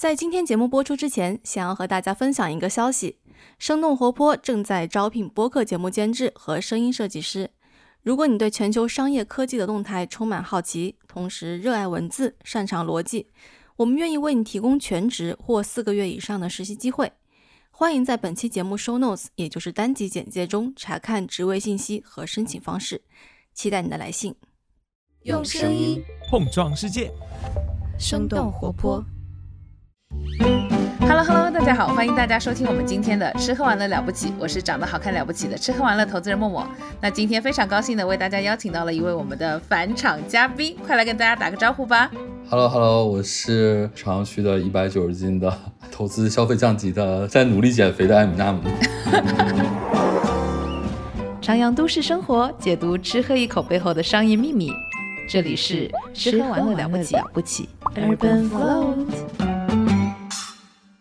在今天节目播出之前，想要和大家分享一个消息：生动活泼正在招聘播客节目监制和声音设计师。如果你对全球商业科技的动态充满好奇，同时热爱文字、擅长逻辑，我们愿意为你提供全职或四个月以上的实习机会。欢迎在本期节目 show notes，也就是单集简介中查看职位信息和申请方式。期待你的来信。用声音碰撞世界，生动活泼。Hello Hello，大家好，欢迎大家收听我们今天的吃喝玩乐了不起，我是长得好看了不起的吃喝玩乐投资人默默。那今天非常高兴的为大家邀请到了一位我们的返场嘉宾，快来跟大家打个招呼吧。Hello Hello，我是朝阳区的一百九十斤的投资消费降级的，在努力减肥的艾米纳姆。徜徉都市生活，解读吃喝一口背后的商业秘密。这里是吃喝玩乐了不起，了不起，Urban Float。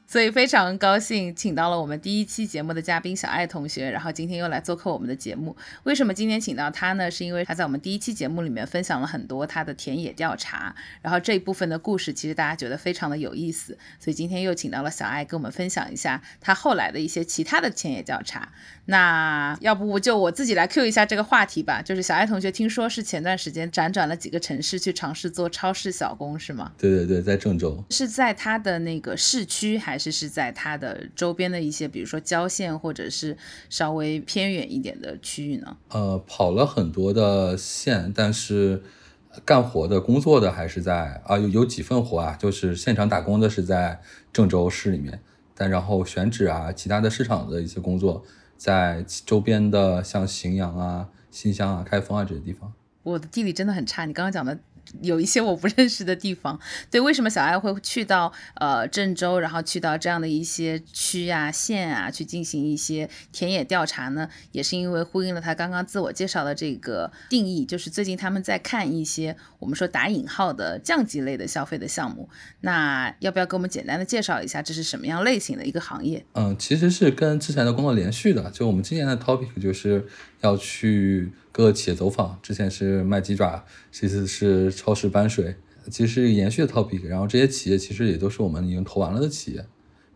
所以非常高兴请到了我们第一期节目的嘉宾小爱同学，然后今天又来做客我们的节目。为什么今天请到他呢？是因为他在我们第一期节目里面分享了很多他的田野调查，然后这一部分的故事其实大家觉得非常的有意思，所以今天又请到了小爱跟我们分享一下他后来的一些其他的田野调查。那要不就我自己来 Q 一下这个话题吧，就是小爱同学听说是前段时间辗转了几个城市去尝试做超市小工是吗？对对对，在郑州。是在他的那个市区，还是是在他的周边的一些，比如说郊县或者是稍微偏远一点的区域呢？呃，跑了很多的县，但是干活的工作的还是在啊，有有几份活啊，就是现场打工的是在郑州市里面，但然后选址啊，其他的市场的一些工作在周边的像荥阳啊、新乡啊、开封啊这些地方。我的地理真的很差，你刚刚讲的。有一些我不认识的地方，对，为什么小爱会去到呃郑州，然后去到这样的一些区啊、县啊，去进行一些田野调查呢？也是因为呼应了他刚刚自我介绍的这个定义，就是最近他们在看一些我们说打引号的降级类的消费的项目。那要不要给我们简单的介绍一下，这是什么样类型的一个行业？嗯，其实是跟之前的工作连续的，就我们今年的 topic 就是要去。各个企业走访，之前是卖鸡爪，这次是超市搬水，其实是延续的 topic。然后这些企业其实也都是我们已经投完了的企业，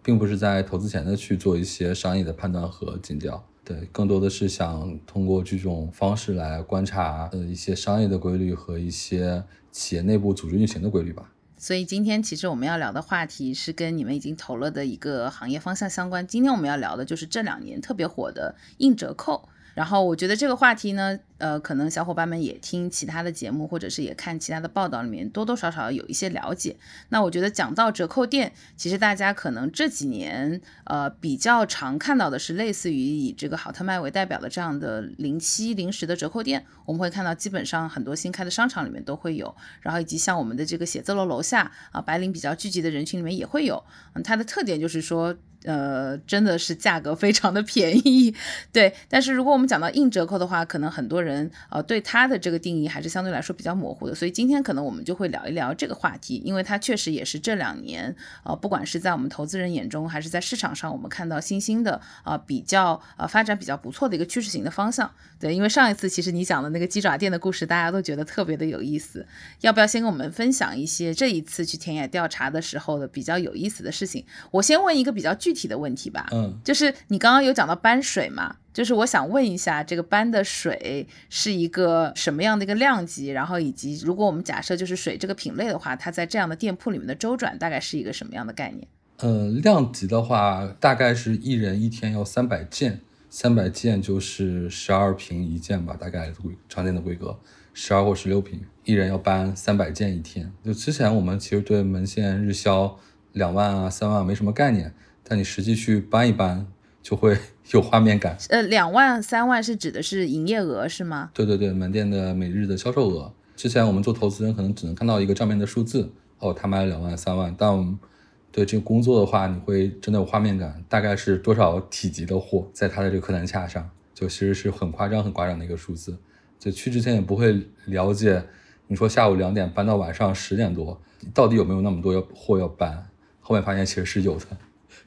并不是在投资前的去做一些商业的判断和尽调。对，更多的是想通过这种方式来观察呃一些商业的规律和一些企业内部组织运行的规律吧。所以今天其实我们要聊的话题是跟你们已经投了的一个行业方向相关。今天我们要聊的就是这两年特别火的硬折扣。然后我觉得这个话题呢，呃，可能小伙伴们也听其他的节目，或者是也看其他的报道里面，多多少少有一些了解。那我觉得讲到折扣店，其实大家可能这几年呃比较常看到的是类似于以这个好特卖为代表的这样的零七零食的折扣店，我们会看到基本上很多新开的商场里面都会有，然后以及像我们的这个写字楼楼下啊，白领比较聚集的人群里面也会有。嗯，它的特点就是说。呃，真的是价格非常的便宜，对。但是如果我们讲到硬折扣的话，可能很多人呃对它的这个定义还是相对来说比较模糊的。所以今天可能我们就会聊一聊这个话题，因为它确实也是这两年呃，不管是在我们投资人眼中，还是在市场上，我们看到新兴的啊、比较呃发展比较不错的一个趋势型的方向。对，因为上一次其实你讲的那个鸡爪店的故事，大家都觉得特别的有意思。要不要先跟我们分享一些这一次去田野调查的时候的比较有意思的事情？我先问一个比较具。具体的问题吧，嗯，就是你刚刚有讲到搬水嘛，就是我想问一下，这个搬的水是一个什么样的一个量级，然后以及如果我们假设就是水这个品类的话，它在这样的店铺里面的周转大概是一个什么样的概念？呃，量级的话，大概是一人一天要三百件，三百件就是十二瓶一件吧，大概规常见的规格，十二或十六瓶，一人要搬三百件一天。就之前我们其实对门线日销两万啊、三万没什么概念。但你实际去搬一搬，就会 有画面感。呃，两万、三万是指的是营业额是吗？对对对，门店的每日的销售额。之前我们做投资人可能只能看到一个账面的数字，哦，他卖了两万、三万。但我们对这个工作的话，你会真的有画面感，大概是多少体积的货在他的这个客单价上，就其实是很夸张、很夸张的一个数字。就去之前也不会了解，你说下午两点搬到晚上十点多，到底有没有那么多要货要搬？后面发现其实是有的。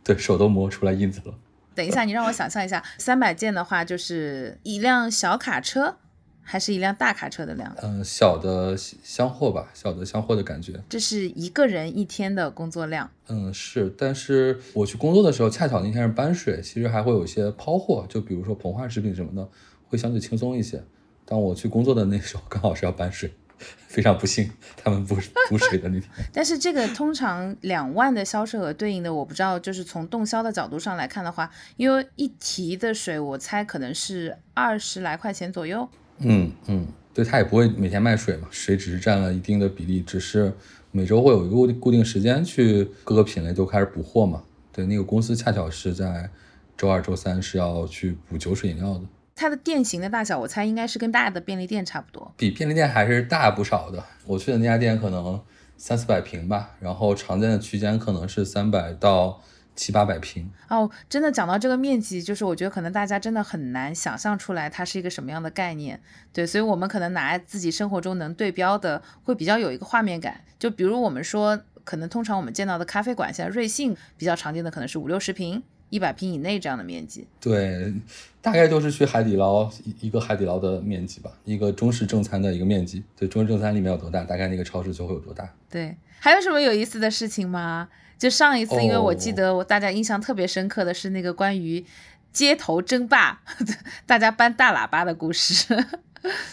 对手都磨出来印子了。等一下，你让我想象一下，三百件的话就是一辆小卡车，还是一辆大卡车的量？嗯、小的箱货吧，小的箱货的感觉。这是一个人一天的工作量。嗯，是，但是我去工作的时候，恰巧那天是搬水，其实还会有一些抛货，就比如说膨化食品什么的，会相对轻松一些。但我去工作的那时候刚好是要搬水，非常不幸，他们补补 水的那天。但是这个通常两万的销售额对应的，我不知道，就是从动销的角度上来看的话，因为一提的水，我猜可能是二十来块钱左右。嗯嗯，对，他也不会每天卖水嘛，水只是占了一定的比例，只是每周会有一个固定固定时间去各个品类都开始补货嘛。对，那个公司恰巧是在周二、周三是要去补酒水饮料的，它的店型的大小，我猜应该是跟大的便利店差不多。比便利店还是大不少的。我去的那家店可能三四百平吧，然后常见的区间可能是三百到七八百平。哦，真的讲到这个面积，就是我觉得可能大家真的很难想象出来它是一个什么样的概念。对，所以我们可能拿自己生活中能对标的，会比较有一个画面感。就比如我们说，可能通常我们见到的咖啡馆，像瑞幸比较常见的可能是五六十平、一百平以内这样的面积。对，大概就是去海底捞一一个海底捞的面积吧，一个中式正餐的一个面积。对，中式正餐里面有多大，大概那个超市就会有多大。对，还有什么有意思的事情吗？就上一次，因为我记哦得我大家印象特别深刻的是那个关于街头争霸，大家搬大喇叭的故事。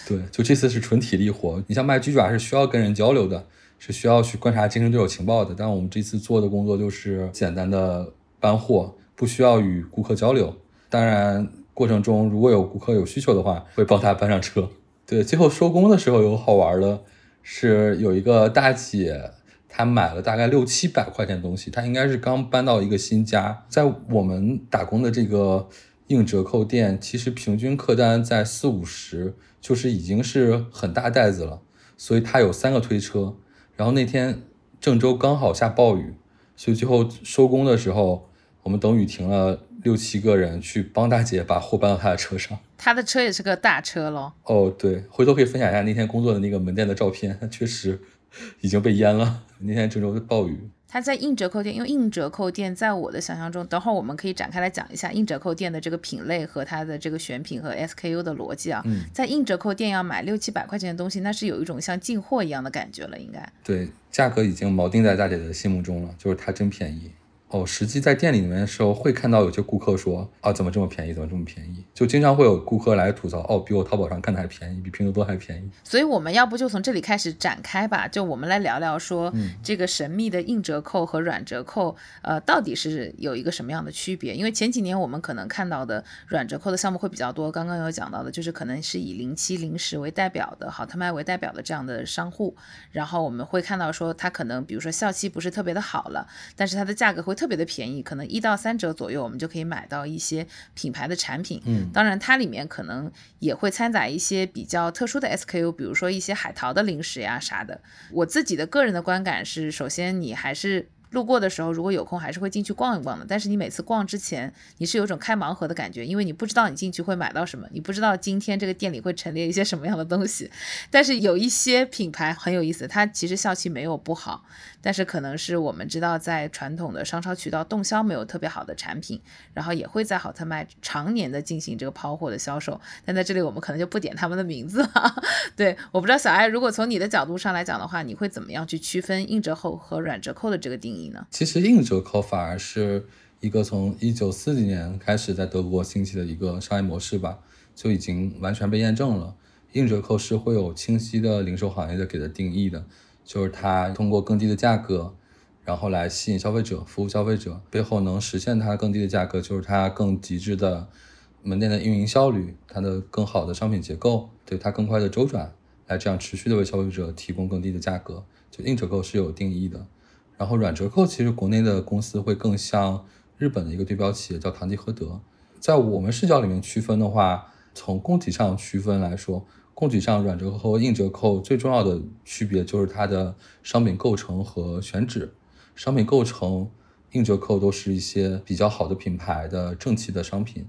对，就这次是纯体力活。你像卖鸡爪是需要跟人交流的，是需要去观察竞争对手情报的。但我们这次做的工作就是简单的搬货，不需要与顾客交流。当然，过程中如果有顾客有需求的话，会帮他搬上车。对，最后收工的时候有好玩的，是有一个大姐，她买了大概六七百块钱东西，她应该是刚搬到一个新家，在我们打工的这个硬折扣店，其实平均客单在四五十，就是已经是很大袋子了，所以她有三个推车。然后那天郑州刚好下暴雨，所以最后收工的时候，我们等雨停了，六七个人去帮大姐把货搬到她的车上。她的车也是个大车喽。哦，对，回头可以分享一下那天工作的那个门店的照片，确实已经被淹了。那天郑州的暴雨，它在硬折扣店，因为硬折扣店在我的想象中，等会儿我们可以展开来讲一下硬折扣店的这个品类和它的这个选品和 SKU 的逻辑啊。嗯在硬折扣店要买六七百块钱的东西，那是有一种像进货一样的感觉了，应该。对，价格已经锚定在大姐的心目中了，就是它真便宜。哦，实际在店里面的时候，会看到有些顾客说啊，怎么这么便宜，怎么这么便宜？就经常会有顾客来吐槽，哦，比我淘宝上看的还便宜，比拼多多还便宜。所以我们要不就从这里开始展开吧，就我们来聊聊说、这个神秘的硬折扣和软折扣，呃，到底是有一个什么样的区别？因为前几年我们可能看到的软折扣的项目会比较多，刚刚有讲到的，就是可能是以零七零十为代表的好特卖为代表的这样的商户，然后我们会看到说它可能比如说效期不是特别的好了，但是它的价格会特别的便宜，可能一到三折左右，我们就可以买到一些品牌的产品。嗯当然它里面可能也会掺杂一些比较特殊的 SKU，比如说一些海淘的零食呀啥的。我自己的个人的观感是，首先你还是。路过的时候，如果有空，还是会进去逛一逛的。但是你每次逛之前，你是有种开盲盒的感觉，因为你不知道你进去会买到什么，你不知道今天这个店里会陈列一些什么样的东西。但是有一些品牌很有意思，它其实效期没有不好，但是可能是我们知道在传统的商超渠道动销没有特别好的产品，然后也会在好特卖常年的进行这个抛货的销售。但在这里我们可能就不点他们的名字了。对，我不知道小艾，如果从你的角度上来讲的话，你会怎么样去区分硬折扣和软折扣的这个定义其实硬折扣反而是一个从一九四几年开始在德国兴起的一个商业模式吧，就已经完全被验证了。硬折扣是会有清晰的零售行业的给的定义的，就是它通过更低的价格，然后来吸引消费者、服务消费者，背后能实现它更低的价格，就是它更极致的门店的运营效率，它的更好的商品结构，对它更快的周转，来这样持续的为消费者提供更低的价格。就硬折扣是有定义的。然后软折扣其实国内的公司会更像日本的一个对标企业叫唐吉诃德，在我们视角里面区分的话，从供给上区分来说，供给上软折扣和硬折扣最重要的区别就是它的商品构成和选址。商品构成，硬折扣都是一些比较好的品牌的正气的商品，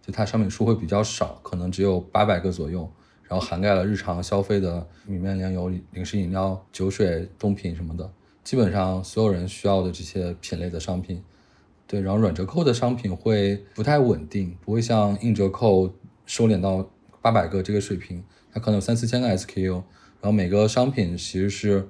就它商品数会比较少，可能只有八百个左右，然后涵盖了日常消费的米面粮油、零食饮料、酒水、冻品什么的。基本上所有人需要的这些品类的商品，对，然后软折扣的商品会不太稳定，不会像硬折扣收敛到八百个这个水平，它可能有三四千个 SKU，然后每个商品其实是，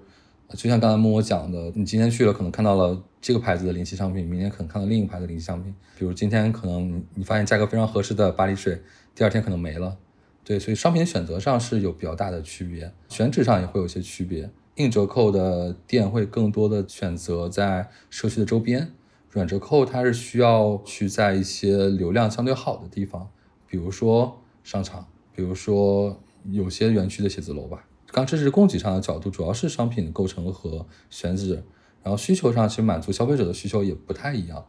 就像刚才默默讲的，你今天去了可能看到了这个牌子的临期商品，明天可能看到另一牌子的临期商品，比如今天可能你发现价格非常合适的巴黎水，第二天可能没了，对，所以商品选择上是有比较大的区别，选址上也会有些区别。硬折扣的店会更多的选择在社区的周边，软折扣它是需要去在一些流量相对好的地方，比如说商场，比如说有些园区的写字楼吧。刚这是供给上的角度，主要是商品的构成和选址，然后需求上其实满足消费者的需求也不太一样。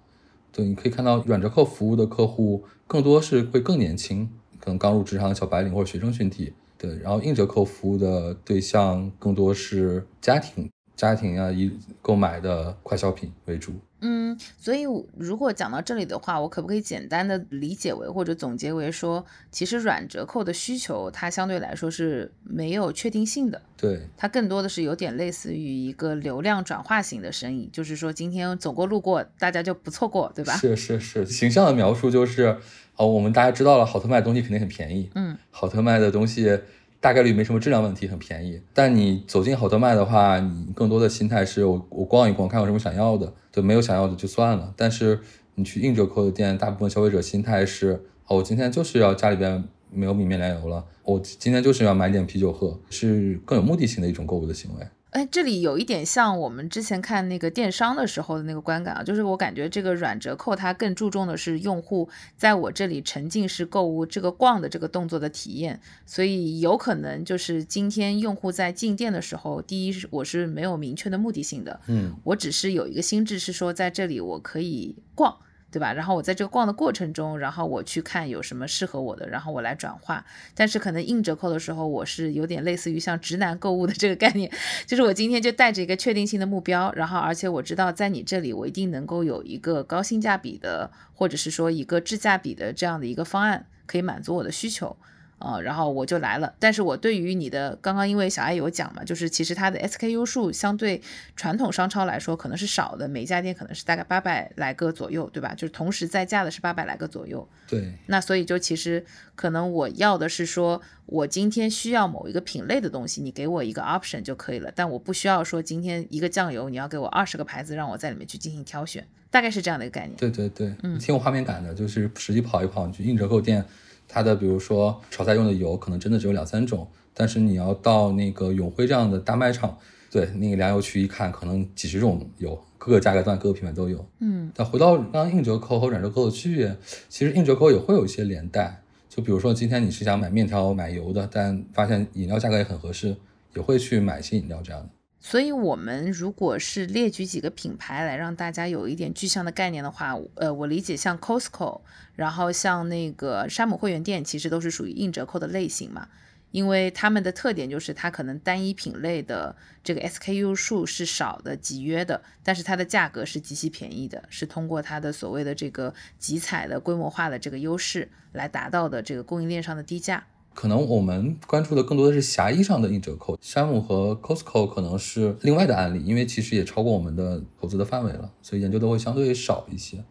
对，你可以看到软折扣服务的客户更多是会更年轻，可能刚入职场的小白领或者学生群体。对，然后硬折扣服务的对象更多是家庭、家庭啊，以购买的快消品为主。嗯，所以如果讲到这里的话，我可不可以简单的理解为或者总结为说，其实软折扣的需求它相对来说是没有确定性的。对，它更多的是有点类似于一个流量转化型的生意，就是说今天走过路过，大家就不错过，对吧？是是是，形象的描述就是。哦，我们大家知道了，好特卖的东西肯定很便宜。嗯，好特卖的东西大概率没什么质量问题，很便宜。但你走进好特卖的话，你更多的心态是我我逛一逛，看有什么想要的。就，没有想要的就算了。但是你去硬折扣的店，大部分消费者心态是：哦，我今天就是要家里边没有米面粮油了，我今天就是要买点啤酒喝，是更有目的性的一种购物的行为。哎，这里有一点像我们之前看那个电商的时候的那个观感啊，就是我感觉这个软折扣它更注重的是用户在我这里沉浸式购物这个逛的这个动作的体验，所以有可能就是今天用户在进店的时候，第一是我是没有明确的目的性的，嗯，我只是有一个心智是说在这里我可以逛。对吧？然后我在这个逛的过程中，然后我去看有什么适合我的，然后我来转化。但是可能硬折扣的时候，我是有点类似于像直男购物的这个概念，就是我今天就带着一个确定性的目标，然后而且我知道在你这里我一定能够有一个高性价比的，或者是说一个质价比的这样的一个方案，可以满足我的需求。呃，然后我就来了。但是我对于你的刚刚，因为小爱有讲嘛，就是其实它的 SKU 数相对传统商超来说可能是少的，每一家店可能是大概八百来个左右，对吧？就是同时在架的是八百来个左右。对。那所以就其实可能我要的是说，我今天需要某一个品类的东西，你给我一个 option 就可以了。但我不需要说今天一个酱油你要给我二十个牌子，让我在里面去进行挑选，大概是这样的一个概念。对对对，嗯，挺有画面感的，就是实际跑一跑，去硬折扣店。它的比如说炒菜用的油可能真的只有两三种，但是你要到那个永辉这样的大卖场，对那个粮油区一看，可能几十种油，各个价格段、各个品牌都有。嗯，但回到刚刚硬折扣和软折扣的区别，其实硬折扣也会有一些连带，就比如说今天你是想买面条、买油的，但发现饮料价格也很合适，也会去买一些饮料这样的。所以，我们如果是列举几个品牌来让大家有一点具象的概念的话，呃，我理解像 Costco，然后像那个山姆会员店，其实都是属于硬折扣的类型嘛，因为他们的特点就是它可能单一品类的这个 SKU 数是少的、集约的，但是它的价格是极其便宜的，是通过它的所谓的这个集采的规模化的这个优势来达到的这个供应链上的低价。可能我们关注的更多的是狭义上的硬折扣，山姆和 Costco 可能是另外的案例，因为其实也超过我们的投资的范围了，所以研究的会相对少一些。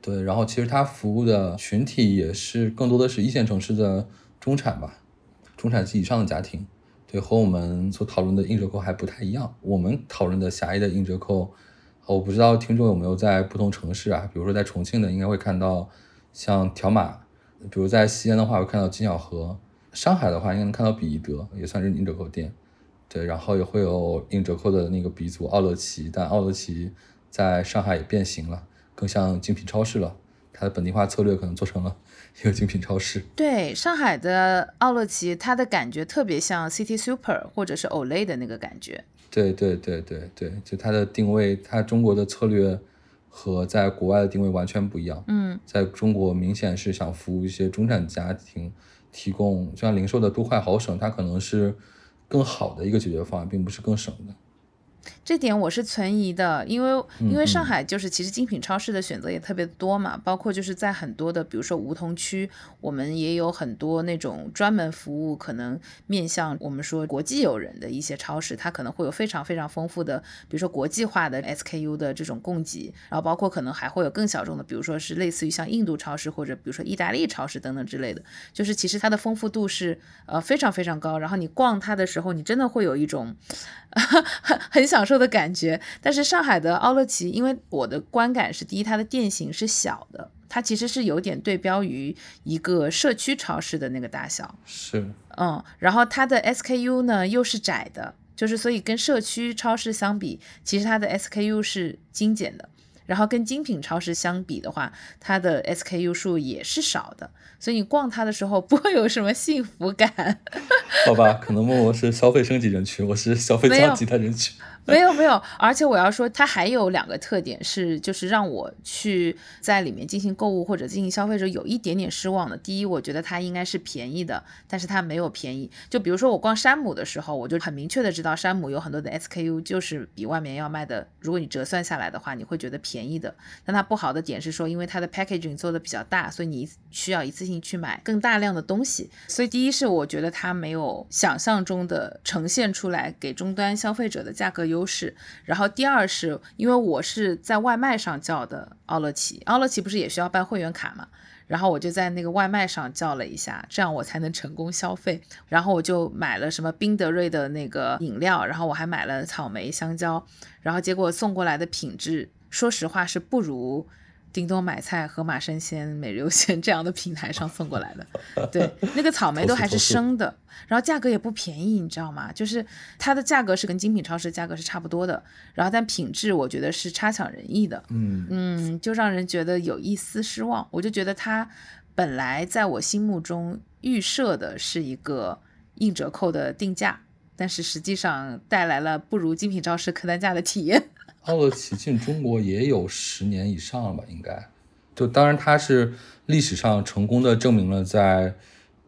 对，然后其实它服务的群体也是更多的是一线城市的中产吧，中产及以上的家庭。对，和我们所讨论的硬折扣还不太一样。我们讨论的狭义的硬折扣，我不知道听众有没有在不同城市啊，比如说在重庆的，应该会看到像条码；比如在西安的话，会看到金小河。上海的话，应该能看到比宜德，也算是硬折扣店，对，然后也会有硬折扣的那个鼻祖奥乐奇，但奥乐奇在上海也变形了，更像精品超市了，它的本地化策略可能做成了 一个精品超市。对，上海的奥乐奇，它的感觉特别像 City Super 或者是 Olay 的那个感觉。对对对对对，就它的定位，它中国的策略和在国外的定位完全不一样。嗯，在中国明显是想服务一些中产家庭。提供就像零售的多快好省，它可能是更好的一个解决方案，并不是更省的。这点我是存疑的，因为因为上海就是其实精品超市的选择也特别多嘛，包括就是在很多的比如说梧桐区，我们也有很多那种专门服务可能面向我们说国际友人的一些超市，它可能会有非常非常丰富的，比如说国际化的 SKU 的这种供给，然后包括可能还会有更小众的，比如说是类似于像印度超市或者比如说意大利超市等等之类的，就是其实它的丰富度是呃非常非常高，然后你逛它的时候，你真的会有一种很 很享受的感觉。但是上海的奥乐奇，因为我的观感是，第一，它的店型是小的，它其实是有点对标于一个社区超市的那个大小，是，嗯，然后它的 SKU 呢又是窄的，就是所以跟社区超市相比，其实它的 SKU 是精简的。然后跟精品超市相比的话，它的 SKU 数也是少的，所以你逛它的时候不会有什么幸福感。好吧，可能默默是消费升级人群，我是消费降级的人群。没有没有，而且我要说，它还有两个特点是，就是让我去在里面进行购物或者进行消费者有一点点失望的。第一，我觉得它应该是便宜的，但是它没有便宜。就比如说我逛山姆的时候，我就很明确的知道山姆有很多的 SKU 就是比外面要卖的，如果你折算下来的话，你会觉得便宜的。但它不好的点是说，因为它的 packaging 做的比较大，所以你需要一次性去买更大量的东西。所以第一是我觉得它没有想象中的呈现出来给终端消费者的价格优势，然后第二是因为我是在外卖上叫的奥乐奇，奥乐奇不是也需要办会员卡嘛，然后我就在那个外卖上叫了一下，这样我才能成功消费，然后我就买了什么宾德瑞的那个饮料，然后我还买了草莓、香蕉，然后结果送过来的品质，说实话是不如。叮咚买菜、盒马生鲜、每日优鲜这样的平台上送过来的，对，那个草莓都还是生的，然后价格也不便宜，你知道吗？就是它的价格是跟精品超市价格是差不多的，然后但品质我觉得是差强人意的，嗯嗯，就让人觉得有一丝失望。我就觉得它本来在我心目中预设的是一个硬折扣的定价，但是实际上带来了不如精品超市客单价的体验。奥乐奇进中国也有十年以上了吧？应该，就当然它是历史上成功的证明了在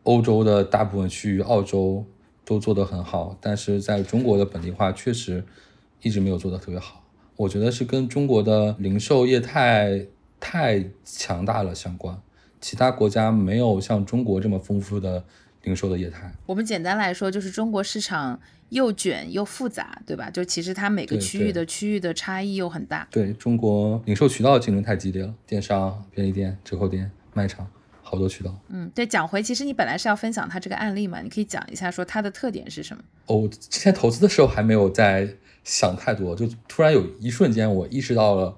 欧洲的大部分区域，澳洲都做得很好，但是在中国的本地化确实一直没有做得特别好。我觉得是跟中国的零售业太太强大了相关，其他国家没有像中国这么丰富的零售的业态。我们简单来说，就是中国市场。又卷又复杂，对吧？就其实它每个区域的区域的差异又很大。对中国零售渠道竞争太激烈了，电商、便利店、折扣店、卖场，好多渠道。嗯，对，讲回，其实你本来是要分享它这个案例嘛，你可以讲一下说它的特点是什么？哦，之前投资的时候还没有在想太多，就突然有一瞬间我意识到了，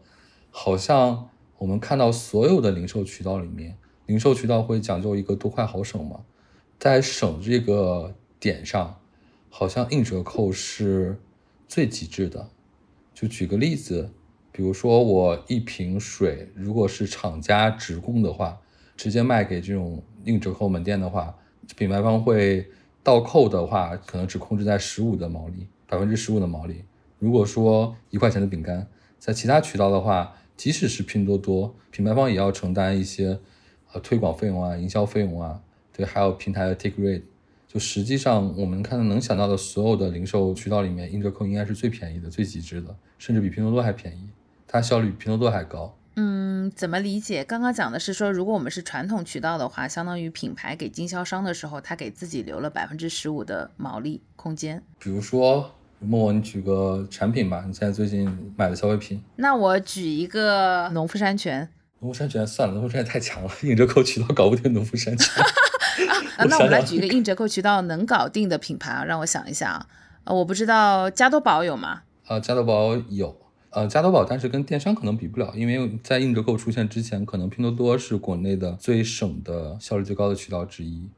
好像我们看到所有的零售渠道里面，零售渠道会讲究一个多快好省嘛，在省这个点上。好像硬折扣是最极致的。就举个例子，比如说我一瓶水，如果是厂家直供的话，直接卖给这种硬折扣门店的话，品牌方会倒扣的话，可能只控制在十五的毛利，百分之十五的毛利。如果说一块钱的饼干，在其他渠道的话，即使是拼多多，品牌方也要承担一些呃推广费用啊、营销费用啊，对，还有平台的 take rate。就实际上，我们看到能想到的所有的零售渠道里面，硬折扣应该是最便宜的、最极致的，甚至比拼多多还便宜，它效率比拼多多还高。嗯，怎么理解？刚刚讲的是说，如果我们是传统渠道的话，相当于品牌给经销商的时候，他给自己留了百分之十五的毛利空间。比如说，默默，你举个产品吧，你现在最近买的消费品。那我举一个农夫山泉。农夫山泉算了，农夫山泉太强了，硬折扣渠道搞不定农夫山泉。啊，那我们来举一个硬折扣渠道能搞定的品牌啊，让我想一下啊，呃，我不知道加多宝有吗？呃，加多宝有，呃，加多宝，但是跟电商可能比不了，因为在硬折扣出现之前，可能拼多多是国内的最省的效率最高的渠道之一。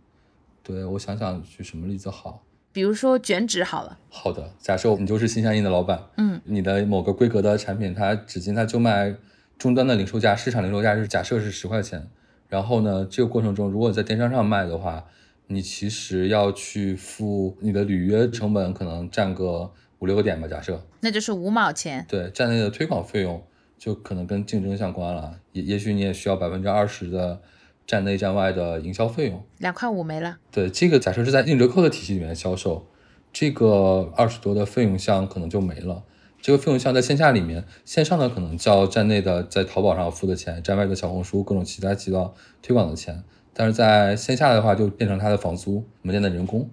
对我想想，举什么例子好？比如说卷纸好了。好的，假设你就是心相印的老板，嗯，你的某个规格的产品，它纸巾它就卖终端的零售价，市场零售价是假设是十块钱。然后呢，这个过程中，如果在电商上卖的话，你其实要去付你的履约成本，可能占个五六个点吧。假设，那就是五毛钱。对，站内的推广费用就可能跟竞争相关了。也也许你也需要百分之二十的站内站外的营销费用，两块五没了。对，这个假设是在硬折扣的体系里面销售，这个二十多的费用项可能就没了。这个费用像在线下里面，线上的可能叫站内的在淘宝上付的钱，站外的小红书各种其他渠道推广的钱，但是在线下的话就变成它的房租、门店的人工。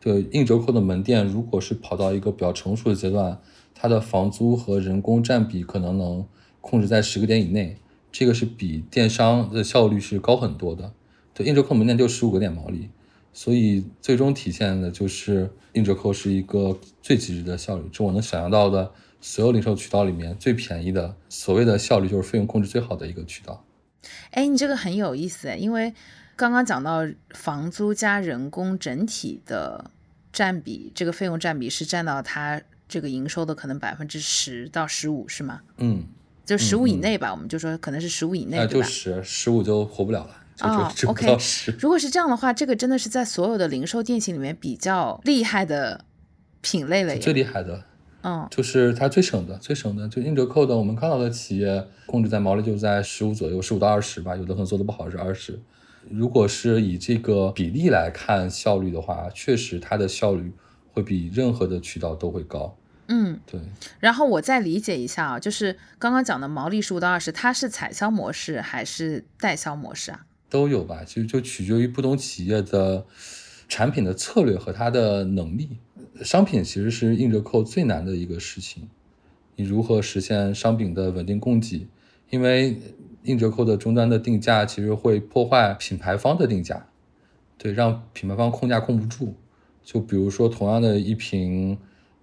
对硬折扣的门店，如果是跑到一个比较成熟的阶段，它的房租和人工占比可能能控制在十个点以内，这个是比电商的效率是高很多的。对硬折扣门店就十五个点毛利，所以最终体现的就是硬折扣是一个最极致的效率，这我能想象到的所有零售渠道里面最便宜的，所谓的效率就是费用控制最好的一个渠道。哎，你这个很有意思，因为。刚刚讲到房租加人工整体的占比，这个费用占比是占到它这个营收的可能百分之十到十五，是吗？嗯，就十五以内吧，我们就说可能是十五以内，对吧？就十十五就活不了了。哦，OK。如果是这样的话，这个真的是在所有的零售店型里面比较厉害的品类了，最厉害的。嗯，就是它最省的，最省的，就硬折扣的，我们看到的企业控制在毛利就在十五左右，十五到二十吧，有的可能做的不好是二十。如果是以这个比例来看效率的话，确实它的效率会比任何的渠道都会高。嗯，对。然后我再理解一下啊，就是刚刚讲的毛利十五到二十，它是采销模式还是代销模式啊？都有吧，其实就取决于不同企业的产品的策略和它的能力。商品其实是硬折扣最难的一个事情，你如何实现商品的稳定供给？因为硬折扣的终端的定价其实会破坏品牌方的定价，对，让品牌方控价控不住。就比如说，同样的一瓶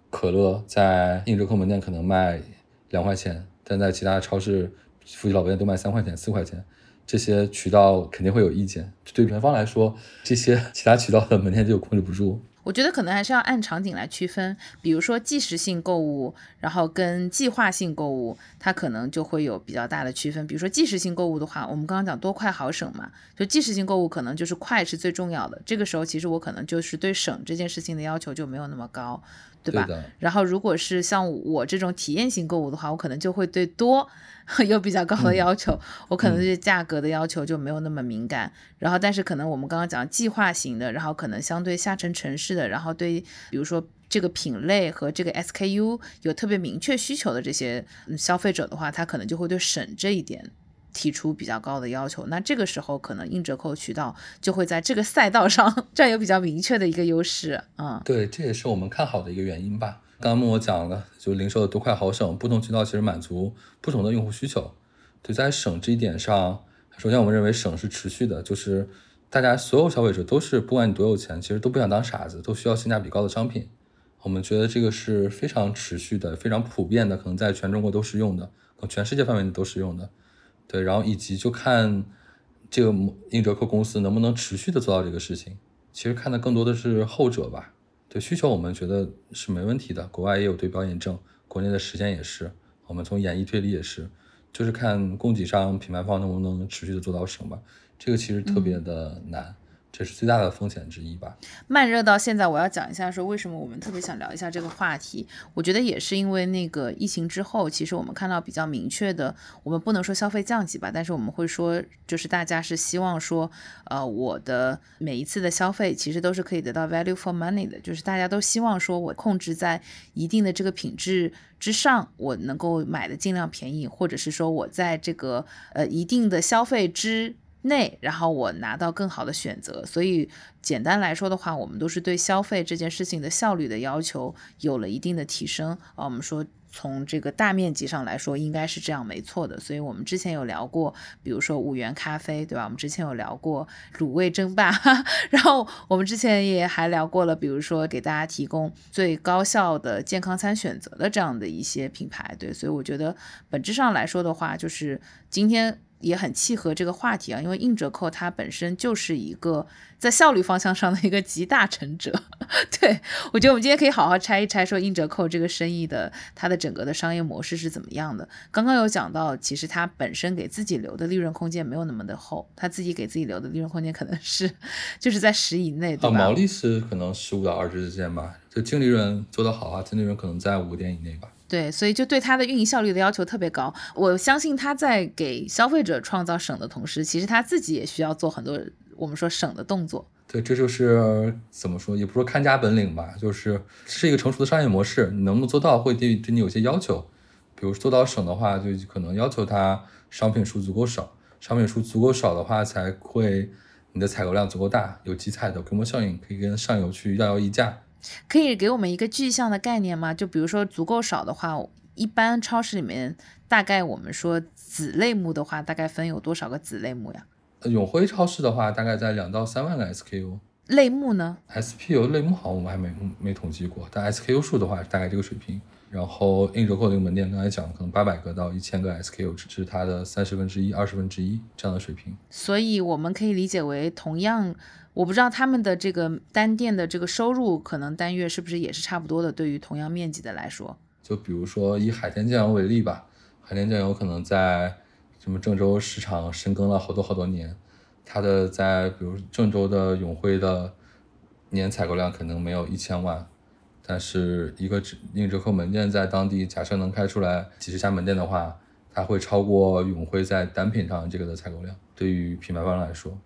可乐，在硬折扣门店可能卖两块钱，但在其他超市、附近老店都卖三块钱、四块钱，这些渠道肯定会有意见。对品牌方来说，这些其他渠道的门店就控制不住。我觉得可能还是要按场景来区分，比如说即时性购物，然后跟计划性购物，它可能就会有比较大的区分。比如说即时性购物的话，我们刚刚讲多快好省嘛，就即时性购物可能就是快是最重要的。这个时候其实我可能就是对省这件事情的要求就没有那么高，对吧？然后如果是像我这种体验型购物的话，我可能就会对多。有比较高的要求，我可能对价格的要求就没有那么敏感。然后，但是可能我们刚刚讲计划型的，然后可能相对下沉城市的，然后对比如说这个品类和这个 SKU 有特别明确需求的这些消费者的话，他可能就会对省这一点提出比较高的要求。那这个时候，可能硬折扣渠道就会在这个赛道上 占有比较明确的一个优势。嗯，对，这也是我们看好的一个原因吧。刚刚莫我讲了，就零售的多快好省，不同渠道其实满足不同的用户需求。对，在省这一点上，首先我们认为省是持续的，就是大家所有消费者都是不管你多有钱，其实都不想当傻子，都需要性价比高的商品。我们觉得这个是非常持续的、非常普遍的，可能在全中国都适用的，全世界范围内都适用的。对，然后以及就看这个硬折扣公司能不能持续的做到这个事情。其实看的更多的是后者吧。对需求，我们觉得是没问题的。国外也有对标验证，国内的实践也是。我们从演绎推理也是，就是看供给商品牌方能不能持续的做到什么。这个其实特别的难。这是最大的风险之一吧。慢热到现在，我要讲一下说为什么我们特别想聊一下这个话题。我觉得也是因为那个疫情之后，其实我们看到比较明确的，我们不能说消费降级吧，但是我们会说，就是大家是希望说，呃，我的每一次的消费其实都是可以得到 value for money 的，就是大家都希望说我控制在一定的这个品质之上，我能够买的尽量便宜，或者是说我在这个呃一定的消费之。内，然后我拿到更好的选择，所以简单来说的话，我们都是对消费这件事情的效率的要求有了一定的提升啊。我们说从这个大面积上来说，应该是这样没错的。所以我们之前有聊过，比如说五元咖啡，对吧？我们之前有聊过卤味争霸，然后我们之前也还聊过了，比如说给大家提供最高效的健康餐选择的这样的一些品牌，对。所以我觉得本质上来说的话，就是今天。也很契合这个话题啊，因为硬折扣它本身就是一个在效率方向上的一个集大成者。对我觉得我们今天可以好好拆一拆，说硬折扣这个生意的它的整个的商业模式是怎么样的。刚刚有讲到，其实它本身给自己留的利润空间没有那么的厚，它自己给自己留的利润空间可能是就是在十以内，对吧？毛利是可能十五到二十之间吧，就净利润做得好啊，净利润可能在五个点以内吧。对，所以就对它的运营效率的要求特别高。我相信他在给消费者创造省的同时，其实他自己也需要做很多我们说省的动作。对，这就是怎么说，也不说看家本领吧，就是是一个成熟的商业模式，你能不能做到，会对对你有些要求。比如做到省的话，就可能要求它商品数足够少，商品数足够少的话，才会你的采购量足够大，有集采的规模效应，可以跟上游去要要议价。可以给我们一个具象的概念吗？就比如说足够少的话，一般超市里面大概我们说子类目的话，大概分有多少个子类目呀？永辉超市的话，大概在两到三万个 SKU。类目呢？SPU 类目好像，我们还没没统计过，但 SKU 数的话，大概这个水平。然后硬折扣的一个门店，刚才讲可能八百个到一千个 SKU，只是它的三十分之一、二十分之一这样的水平。所以我们可以理解为，同样，我不知道他们的这个单店的这个收入，可能单月是不是也是差不多的？对于同样面积的来说，就比如说以海天酱油为例吧，海天酱油可能在什么郑州市场深耕了好多好多年，它的在比如郑州的永辉的年采购量可能没有一千万。但是一个硬折扣门店在当地，假设能开出来几十家门店的话，它会超过永辉在单品上这个的采购量。对于品牌方来说，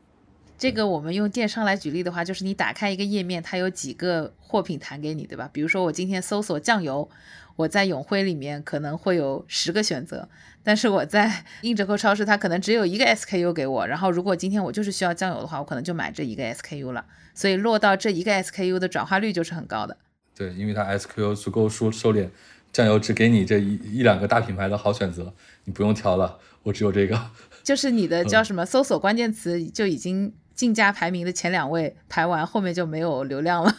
这个我们用电商来举例的话，就是你打开一个页面，它有几个货品弹给你，对吧？比如说我今天搜索酱油，我在永辉里面可能会有十个选择，但是我在 硬折扣超市，它可能只有一个 SKU 给我。然后如果今天我就是需要酱油的话，我可能就买这一个 SKU 了。所以落到这一个 SKU 的转化率就是很高的。对，因为它 SKU 足够收收敛，酱油只给你这一一两个大品牌的好选择，你不用挑了，我只有这个。就是你的叫什么搜索关键词就已经竞价排名的前两位排完，后面就没有流量了。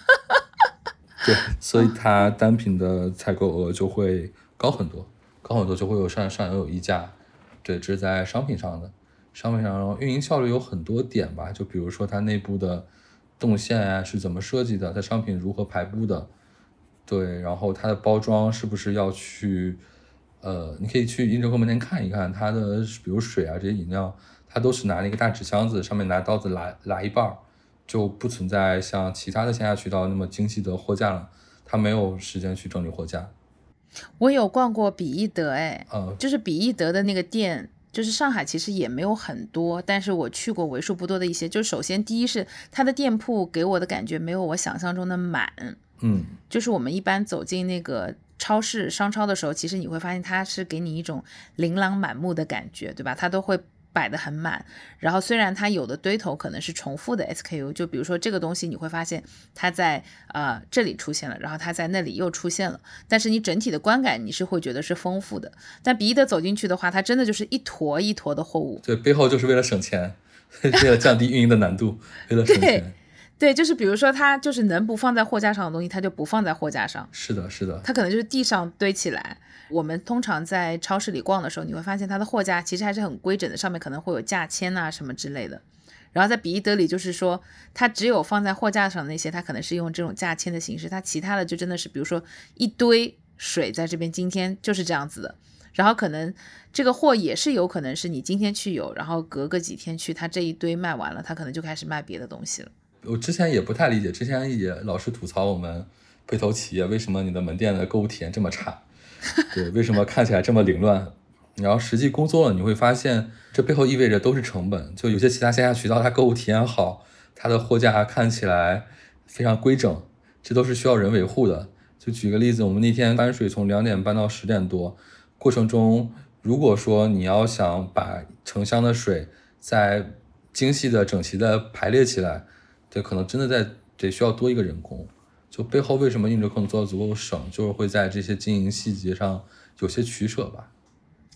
对，所以它单品的采购额就会高很多，高很多就会有上上游有溢价。对，这是在商品上的，商品上运营效率有很多点吧，就比如说它内部的动线啊是怎么设计的，它商品如何排布的。对，然后它的包装是不是要去，呃，你可以去硬折扣门店看一看，它的比如水啊这些饮料，它都是拿那个大纸箱子，上面拿刀子拉拉一半儿，就不存在像其他的线下渠道那么精细的货架了，他没有时间去整理货架。我有逛过比易德，哎，呃，就是比易德的那个店，就是上海其实也没有很多，但是我去过为数不多的一些，就是首先第一是它的店铺给我的感觉没有我想象中的满。嗯，就是我们一般走进那个超市、商超的时候，其实你会发现它是给你一种琳琅满目的感觉，对吧？它都会摆得很满。然后虽然它有的堆头可能是重复的 SKU，就比如说这个东西，你会发现它在呃这里出现了，然后它在那里又出现了，但是你整体的观感你是会觉得是丰富的。但比伊德走进去的话，它真的就是一坨一坨的货物。对，背后就是为了省钱，为了降低运营的难度，为了省钱。对，就是比如说，它就是能不放在货架上的东西，它就不放在货架上。是的，是的。它可能就是地上堆起来。我们通常在超市里逛的时候，你会发现它的货架其实还是很规整的，上面可能会有价签啊什么之类的。然后在比伊德里，就是说它只有放在货架上那些，它可能是用这种价签的形式，它其他的就真的是，比如说一堆水在这边，今天就是这样子的。然后可能这个货也是有可能是你今天去有，然后隔个几天去，它这一堆卖完了，它可能就开始卖别的东西了。我之前也不太理解，之前也老是吐槽我们被投企业为什么你的门店的购物体验这么差，对，为什么看起来这么凌乱？然后实际工作了，你会发现这背后意味着都是成本。就有些其他线下渠道，它购物体验好，它的货架看起来非常规整，这都是需要人维护的。就举个例子，我们那天搬水从两点搬到十点多，过程中如果说你要想把成箱的水在精细的、整齐的排列起来。对，可能真的在得需要多一个人工，就背后为什么硬折扣能做的足够省，就是会在这些经营细节上有些取舍吧。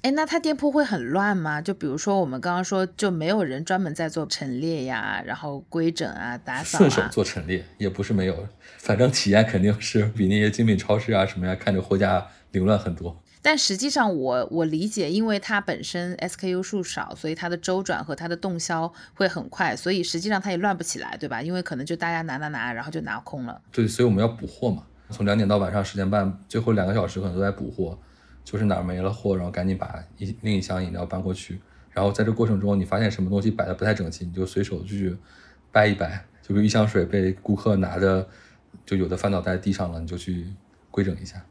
哎，那他店铺会很乱吗？就比如说我们刚刚说，就没有人专门在做陈列呀，然后规整啊，打扫啊。顺手做陈列也不是没有，反正体验肯定是比那些精品超市啊什么呀，看着货架凌乱很多。但实际上，我我理解，因为它本身 SKU 数少，所以它的周转和它的动销会很快，所以实际上它也乱不起来，对吧？因为可能就大家拿拿拿，然后就拿空了。对，所以我们要补货嘛，从两点到晚上十点半，最后两个小时可能都在补货，就是哪儿没了货，然后赶紧把一另一箱饮料搬过去。然后在这过程中，你发现什么东西摆的不太整齐，你就随手去掰一掰。就比如一箱水被顾客拿着，就有的翻倒在地上了，你就去规整一下。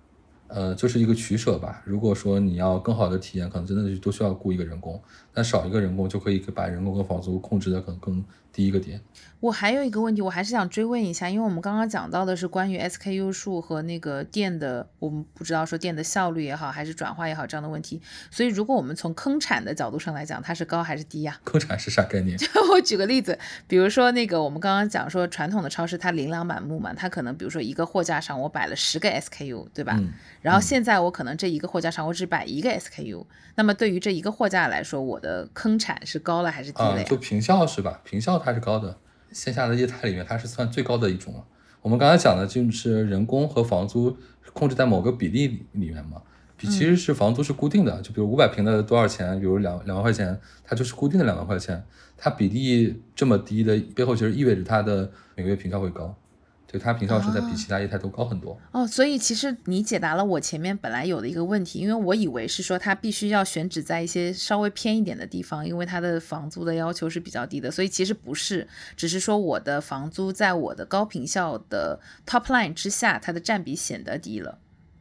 呃，就是一个取舍吧。如果说你要更好的体验，可能真的是都需要雇一个人工，但少一个人工就可以把人工跟房租控制的可能更低一个点。我还有一个问题，我还是想追问一下，因为我们刚刚讲到的是关于 SKU 数和那个店的，我们不知道说店的效率也好，还是转化也好这样的问题。所以，如果我们从坑产的角度上来讲，它是高还是低呀？坑产是啥概念？就 我举个例子，比如说那个我们刚刚讲说传统的超市它琳琅满目嘛，它可能比如说一个货架上我摆了十个 SKU，对吧？嗯然后现在我可能这一个货架上我只摆一个 SKU，那么对于这一个货架来说，我的坑产是高了还是低了啊，呀？就平效是吧？平效它是高的，线下的业态里面它是算最高的一种了。我们刚才讲的就是人工和房租控制在某个比例里里面嘛，比其实是房租是固定的，就比如五百平的多少钱，比如两两万块钱，它就是固定的两万块钱，它比例这么低的背后其实意味着它的每个月平价会高，对它平效是在比其他业态都高很多。哦，所以其实你解答了我前面本来有的一个问题，因为我以为是说它必须要选址在一些稍微偏一点的地方，因为它的房租的要求是比较低的，所以其实不是，只是说我的房租在我的高平效的 top line 之下，它的占比显得低了，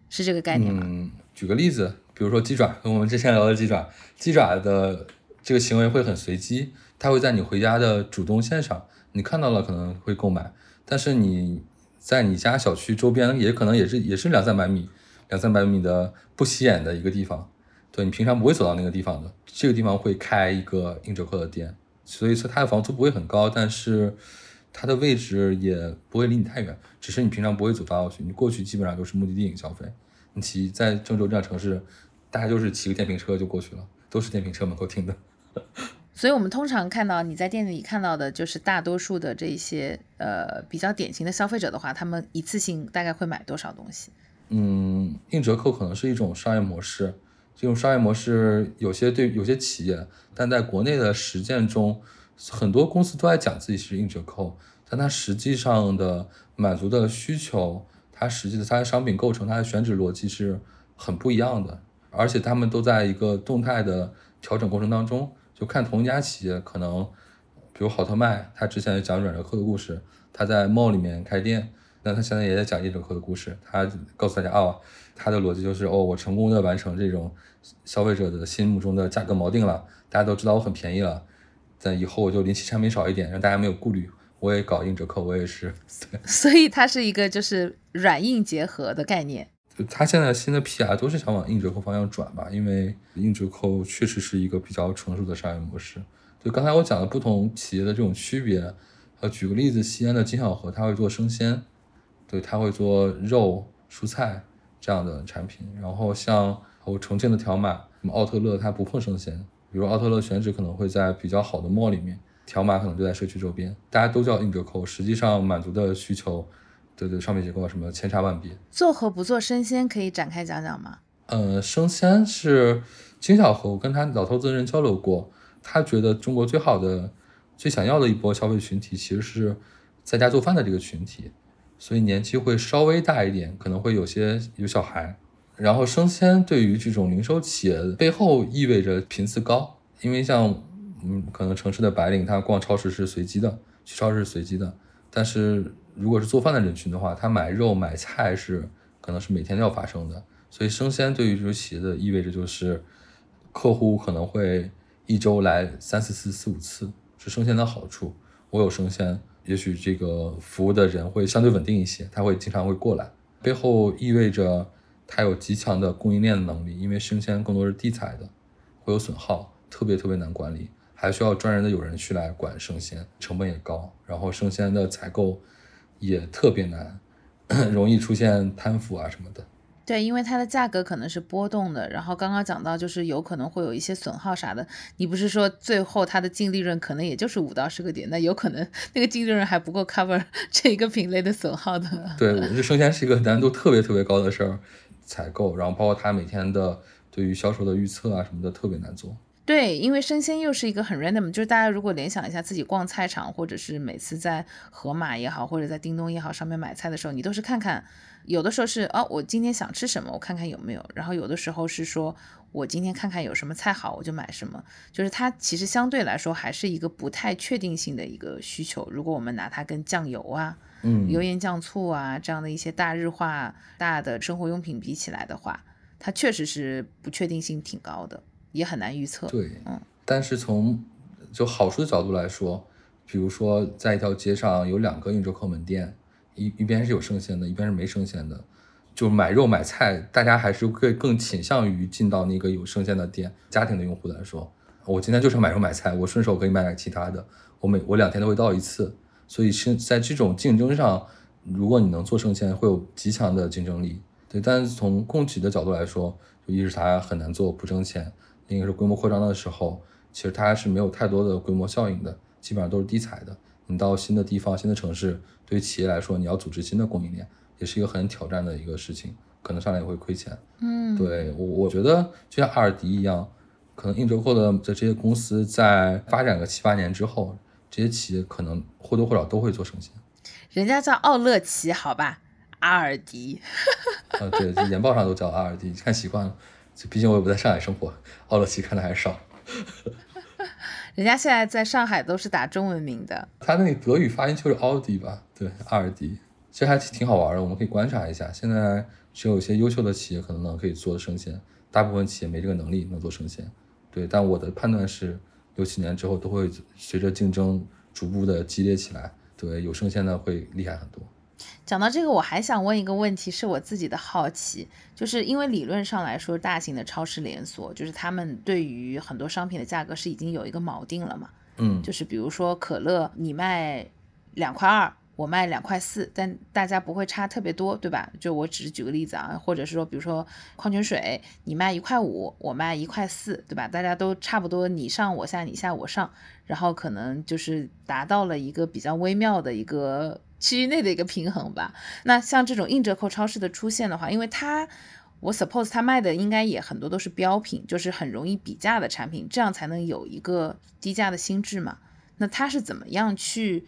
是这个概念吗？嗯，举个例子，比如说鸡爪，跟我们之前聊的鸡爪，鸡爪的这个行为会很随机，它会在你回家的主动线上，你看到了可能会购买，但是你在你家小区周边也可能也是也是两三百米，两三百米的不起眼的一个地方，对你平常不会走到那个地方的，这个地方会开一个硬折扣的店，所以说它的房租不会很高，但是它的位置也不会离你太远，只是你平常不会走到去，你过去基本上都是目的地消费。你骑在郑州这样城市，大家就是骑个电瓶车就过去了，都是电瓶车门口停的。所以我们通常看到你在店里看到的，就是大多数的这些呃比较典型的消费者的话，他们一次性大概会买多少东西？嗯，硬折扣可能是一种商业模式，这种商业模式有些对有些企业，但在国内的实践中，很多公司都在讲自己是硬折扣，但它实际上的满足的需求，它实际的它的商品构成，它的选址逻辑是很不一样的，而且他们都在一个动态的调整过程当中。就看同一家企业，可能比如好特卖，他之前讲软折扣的故事，他在 mall 里面开店，那他现在也在讲硬折扣的故事。他告诉大家，哦，他的逻辑就是，哦，我成功的完成这种消费者的心目中的价格锚定了，大家都知道我很便宜了，在以后我就临期产品少一点，让大家没有顾虑。我也搞硬折扣，我也是。所以它是一个就是软硬结合的概念。就他现在新的 PR 都是想往硬折扣方向转吧，因为硬折扣确实是一个比较成熟的商业模式。就刚才我讲的不同企业的这种区别，呃，举个例子，西安的金小河它会做生鲜，对，它会做肉、蔬菜这样的产品。然后像我重庆的条码，什么奥特乐它不碰生鲜，比如奥特乐选址可能会在比较好的 mall 里面，条码可能就在社区周边，大家都叫硬折扣，实际上满足的需求。对对，上面结构什么千差万别。做和不做生鲜可以展开讲讲吗？呃，生鲜是金小河，我跟他老投资人交流过，他觉得中国最好的、最想要的一波消费群体其实是在家做饭的这个群体，所以年纪会稍微大一点，可能会有些有小孩。然后生鲜对于这种零售企业背后意味着频次高，因为像嗯，可能城市的白领他逛超市是随机的，去超市是随机的，但是。如果是做饭的人群的话，他买肉买菜是可能是每天都要发生的，所以生鲜对于这种企业的意味着就是客户可能会一周来三四次、四五次，是生鲜的好处。我有生鲜，也许这个服务的人会相对稳定一些，他会经常会过来，背后意味着他有极强的供应链的能力，因为生鲜更多是地采的，会有损耗，特别特别难管理，还需要专人的有人去来管生鲜，成本也高，然后生鲜的采购。也特别难，容易出现贪腐啊什么的。对，因为它的价格可能是波动的。然后刚刚讲到，就是有可能会有一些损耗啥的。你不是说最后它的净利润可能也就是五到十个点，那有可能那个净利润还不够 cover 这一个品类的损耗的。对，我觉得生鲜是一个难度特别特别高的事儿，采购，然后包括它每天的对于销售的预测啊什么的特别难做。对，因为生鲜又是一个很 random，就是大家如果联想一下自己逛菜场，或者是每次在盒马也好，或者在叮咚也好上面买菜的时候，你都是看看，有的时候是哦，我今天想吃什么，我看看有没有，然后有的时候是说我今天看看有什么菜好，我就买什么，就是它其实相对来说还是一个不太确定性的一个需求。如果我们拿它跟酱油啊、嗯，油盐酱醋啊这样的一些大日化、大的生活用品比起来的话，它确实是不确定性挺高的。也很难预测。对，嗯，但是从就好处的角度来说，比如说在一条街上有两个应折扣门店，一一边是有生鲜的，一边是没生鲜的，就买肉买菜，大家还是会更倾向于进到那个有生鲜的店。家庭的用户来说，我今天就是买肉买菜，我顺手可以买点其他的，我每我两天都会到一次，所以是在这种竞争上，如果你能做生鲜，会有极强的竞争力。对，但是从供给的角度来说，就一是它很难做，不挣钱。应该是规模扩张的时候，其实它是没有太多的规模效应的，基本上都是低踩的。你到新的地方、新的城市，对于企业来说，你要组织新的供应链，也是一个很挑战的一个事情，可能上来也会亏钱。嗯，对我，我觉得就像阿尔迪一样，可能硬折扣的在这些公司在发展个七八年之后，这些企业可能或多或少都会做生鲜。人家叫奥乐奇，好吧，阿尔迪。啊，对，研报上都叫阿尔迪，看习惯了。毕竟我也不在上海生活，奥乐奇看的还是少。人家现在在上海都是打中文名的。他那个德语发音就是奥迪吧？对，阿尔迪，其实还挺好玩的。我们可以观察一下，现在只有一些优秀的企业可能能可以做生鲜，大部分企业没这个能力能做生鲜。对，但我的判断是，六七年之后都会随着竞争逐步的激烈起来。对，有生鲜的会厉害很多。讲到这个，我还想问一个问题，是我自己的好奇，就是因为理论上来说，大型的超市连锁，就是他们对于很多商品的价格是已经有一个锚定了嘛？嗯，就是比如说可乐，你卖两块二，我卖两块四，但大家不会差特别多，对吧？就我只是举个例子啊，或者是说，比如说矿泉水，你卖一块五，我卖一块四，对吧？大家都差不多，你上我下，你下我上，然后可能就是达到了一个比较微妙的一个。区域内的一个平衡吧。那像这种硬折扣超市的出现的话，因为它，我 suppose 它卖的应该也很多都是标品，就是很容易比价的产品，这样才能有一个低价的心智嘛。那它是怎么样去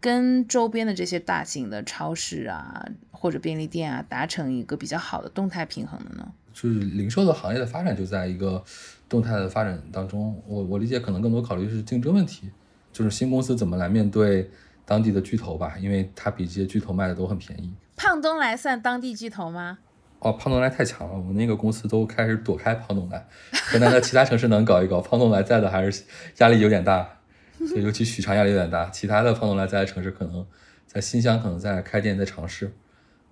跟周边的这些大型的超市啊或者便利店啊达成一个比较好的动态平衡的呢？就是零售的行业的发展就在一个动态的发展当中。我我理解可能更多考虑是竞争问题，就是新公司怎么来面对。当地的巨头吧，因为它比这些巨头卖的都很便宜。胖东来算当地巨头吗？哦，胖东来太强了，我们那个公司都开始躲开胖东来。河南的其他城市能搞一搞，胖东来在的还是压力有点大，所以尤其许昌压力有点大。其他的胖东来在的城市可能在新乡可能在开店在尝试。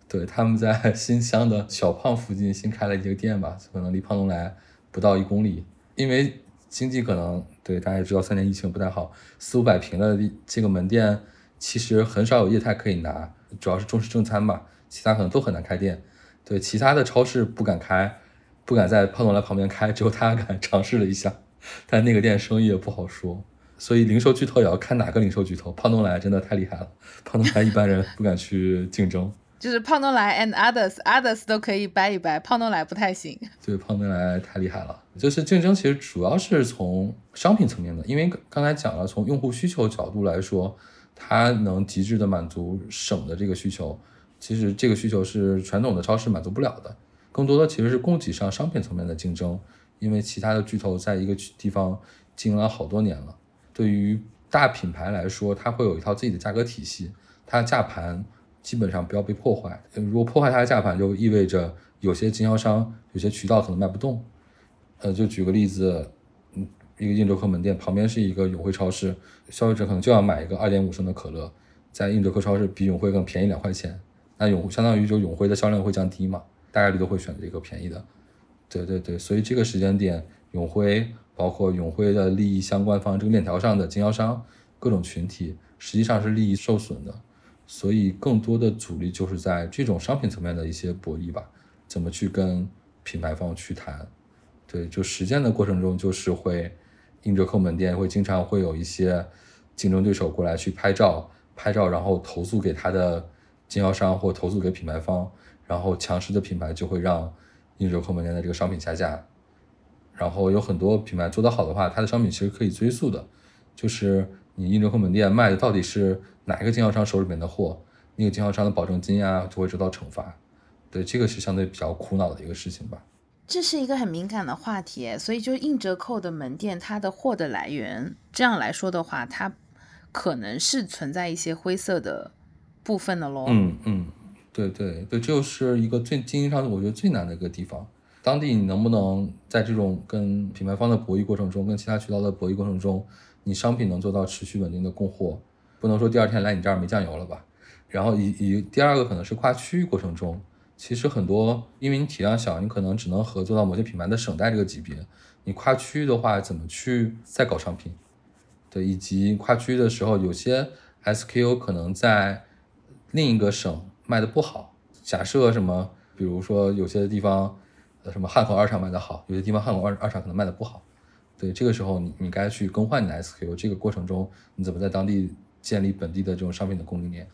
对，他们在新乡的小胖附近新开了一个店吧，可能离胖东来不到一公里，因为经济可能对大家也知道三年疫情不太好，四五百平的这个门店。其实很少有业态可以拿，主要是重视正餐吧，其他可能都很难开店。对，其他的超市不敢开，不敢在胖东来旁边开，只有他敢 尝试了一下，但那个店生意也不好说。所以零售巨头也要看哪个零售巨头，胖东来真的太厉害了，胖东来一般人不敢去竞争。就是胖东来 and others，others 都可以掰一掰，胖东来不太行。对，胖东来太厉害了。就是竞争其实主要是从商品层面的，因为刚才讲了，从用户需求角度来说。它能极致的满足省的这个需求，其实这个需求是传统的超市满足不了的，更多的其实是供给上商品层面的竞争，因为其他的巨头在一个地方经营了好多年了。对于大品牌来说，它会有一套自己的价格体系，它的价盘基本上不要被破坏。如果破坏它的价盘，就意味着有些经销商、有些渠道可能卖不动。呃，就举个例子。一个硬折扣门店旁边是一个永辉超市，消费者可能就要买一个二点五升的可乐，在硬折扣超市比永辉更便宜两块钱，那永相当于就永辉的销量会降低嘛，大概率都会选择这个便宜的。对对对，所以这个时间点，永辉包括永辉的利益相关方这个链条上的经销商各种群体，实际上是利益受损的，所以更多的阻力就是在这种商品层面的一些博弈吧，怎么去跟品牌方去谈？对，就实践的过程中就是会。硬折扣门店会经常会有一些竞争对手过来去拍照，拍照然后投诉给他的经销商或投诉给品牌方，然后强势的品牌就会让硬折扣门店的这个商品下架，然后有很多品牌做得好的话，它的商品其实可以追溯的，就是你印折扣门店卖的到底是哪一个经销商手里面的货，那个经销商的保证金啊就会受到惩罚。对，这个是相对比较苦恼的一个事情吧。这是一个很敏感的话题，所以就硬折扣的门店，它的货的来源，这样来说的话，它可能是存在一些灰色的部分的喽。嗯嗯，对对对，这就是一个最经营上我觉得最难的一个地方。当地你能不能在这种跟品牌方的博弈过程中，跟其他渠道的博弈过程中，你商品能做到持续稳定的供货，不能说第二天来你这儿没酱油了吧？然后以以第二个可能是跨区域过程中。其实很多，因为你体量小，你可能只能合作到某些品牌的省代这个级别。你跨区域的话，怎么去再搞商品？对，以及跨区的时候，有些 SKU 可能在另一个省卖的不好。假设什么，比如说有些地方，呃，什么汉口二厂卖的好，有些地方汉口二二厂可能卖的不好。对，这个时候你你该去更换你的 SKU。这个过程中，你怎么在当地建立本地的这种商品的供应链？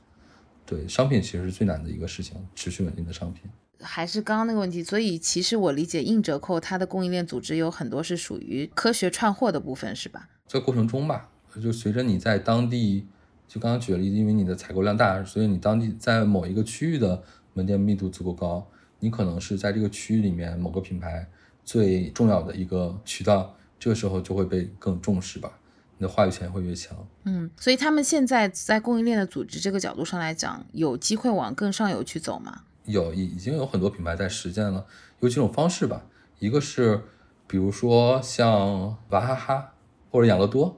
对，商品其实是最难的一个事情，持续稳定的商品。还是刚刚那个问题，所以其实我理解硬折扣它的供应链组织有很多是属于科学串货的部分，是吧？这过程中吧，就随着你在当地，就刚刚举的例子，因为你的采购量大，所以你当地在某一个区域的门店密度足够高，你可能是在这个区域里面某个品牌最重要的一个渠道，这个时候就会被更重视吧。你的话语权会越强，嗯，所以他们现在在供应链的组织这个角度上来讲，有机会往更上游去走吗？有，已已经有很多品牌在实践了，有几种方式吧。一个是，比如说像娃哈哈或者养乐多，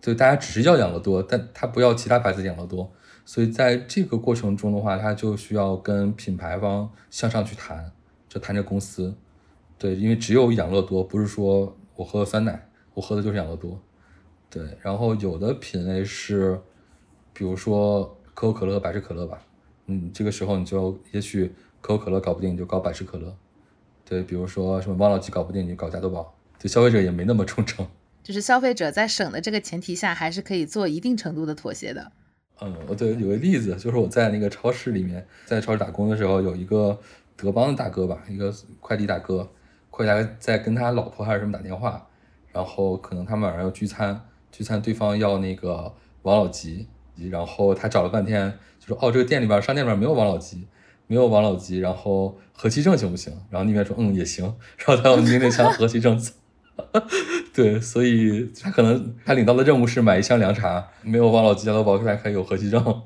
就大家只是要养乐多，但他不要其他牌子养乐多，所以在这个过程中的话，他就需要跟品牌方向上去谈，就谈这公司，对，因为只有养乐多，不是说我喝酸奶，我喝的就是养乐多。对，然后有的品类是，比如说可口可乐、百事可乐吧，嗯，这个时候你就也许可口可乐搞不定，你就搞百事可乐。对，比如说什么王老吉搞不定，你就搞加多宝。对，消费者也没那么忠诚。就是消费者在省的这个前提下，还是可以做一定程度的妥协的。嗯，我对有个例子，就是我在那个超市里面，在超市打工的时候，有一个德邦的大哥吧，一个快递大哥，快递大哥在跟他老婆还是什么打电话，然后可能他们晚上要聚餐。聚餐，对方要那个王老吉，然后他找了半天，就说：“哦，这个店里边商店里边没有王老吉，没有王老吉，然后和其正行不行？”然后那边说：“嗯，也行。”然后他要拎那箱和其正走。对，所以他可能他领到的任务是买一箱凉茶，没有王老吉加多宝，可以有和其正。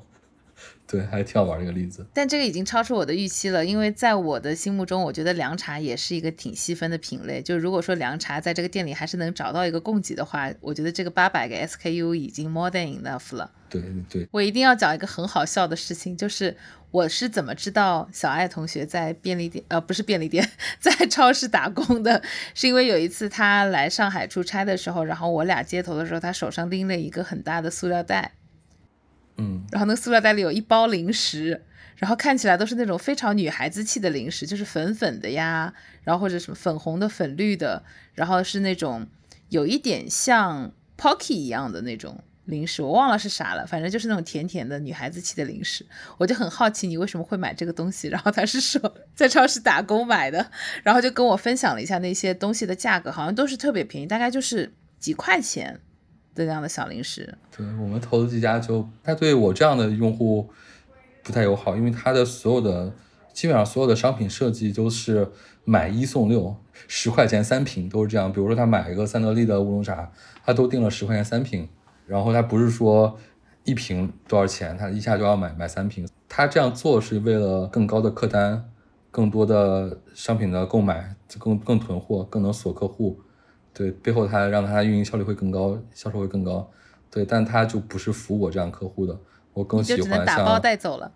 对，还挺好玩这个例子，但这个已经超出我的预期了，因为在我的心目中，我觉得凉茶也是一个挺细分的品类。就如果说凉茶在这个店里还是能找到一个供给的话，我觉得这个八百个 SKU 已经 more than enough 了。对对，我一定要讲一个很好笑的事情，就是我是怎么知道小爱同学在便利店，呃，不是便利店，在超市打工的，是因为有一次他来上海出差的时候，然后我俩接头的时候，他手上拎了一个很大的塑料袋。嗯，然后那个塑料袋里有一包零食，然后看起来都是那种非常女孩子气的零食，就是粉粉的呀，然后或者什么粉红的、粉绿的，然后是那种有一点像 Pocky 一样的那种零食，我忘了是啥了，反正就是那种甜甜的女孩子气的零食。我就很好奇你为什么会买这个东西，然后他是说在超市打工买的，然后就跟我分享了一下那些东西的价格，好像都是特别便宜，大概就是几块钱。这样的小零食，对我们投的几家就，他对我这样的用户不太友好，因为他的所有的基本上所有的商品设计都是买一送六，十块钱三瓶都是这样。比如说他买一个三得利的乌龙茶，他都订了十块钱三瓶，然后他不是说一瓶多少钱，他一下就要买买三瓶。他这样做是为了更高的客单，更多的商品的购买，更更囤货，更能锁客户。对，背后它让它运营效率会更高，销售会更高。对，但它就不是服务我这样客户的，我更喜欢像打包带走了。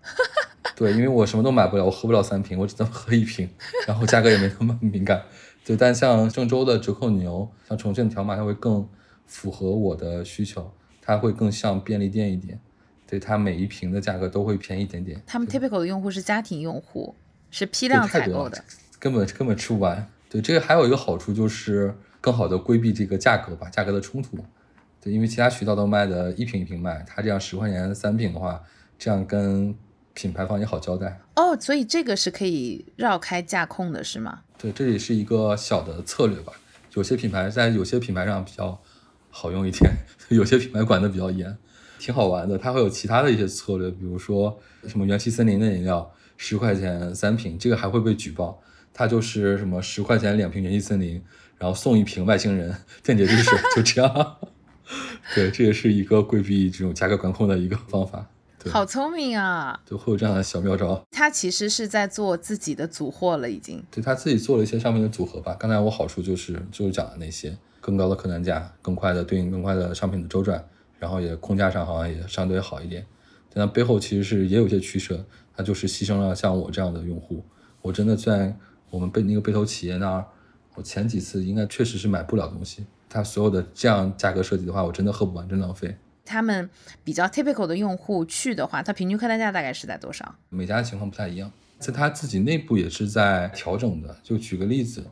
对，因为我什么都买不了，我喝不了三瓶，我只能喝一瓶，然后价格也没那么敏感。对，但像郑州的折扣牛，像重庆的条码，它会更符合我的需求，它会更像便利店一点。对，它每一瓶的价格都会便宜一点点。他们 typical 的用户是家庭用户，是批量采购的，根本根本吃不完。对，这个还有一个好处就是。更好的规避这个价格吧，价格的冲突。对，因为其他渠道都卖的一瓶一瓶卖，他这样十块钱三瓶的话，这样跟品牌方也好交代。哦，所以这个是可以绕开价控的，是吗？对，这也是一个小的策略吧。有些品牌在有些品牌上比较好用一点，有些品牌管的比较严，挺好玩的。它会有其他的一些策略，比如说什么元气森林的饮料，十块钱三瓶，这个还会被举报。它就是什么十块钱两瓶元气森林，然后送一瓶外星人电解质水，就这样。对，这也是一个规避这种价格管控的一个方法。对好聪明啊！就会有这样的小妙招。他其实是在做自己的组货了，已经。对他自己做了一些商品的组合吧。刚才我好处就是就是讲的那些更高的客单价、更快的对应更快的商品的周转，然后也空价上好像也相对好一点。但他背后其实是也有一些取舍，他就是牺牲了像我这样的用户。我真的在我们被那个被投企业那儿，我前几次应该确实是买不了东西。它所有的这样价格设计的话，我真的喝不完，真浪费。他们比较 typical 的用户去的话，它平均客单价大概是在多少？每家的情况不太一样，在他自己内部也是在调整的。就举个例子，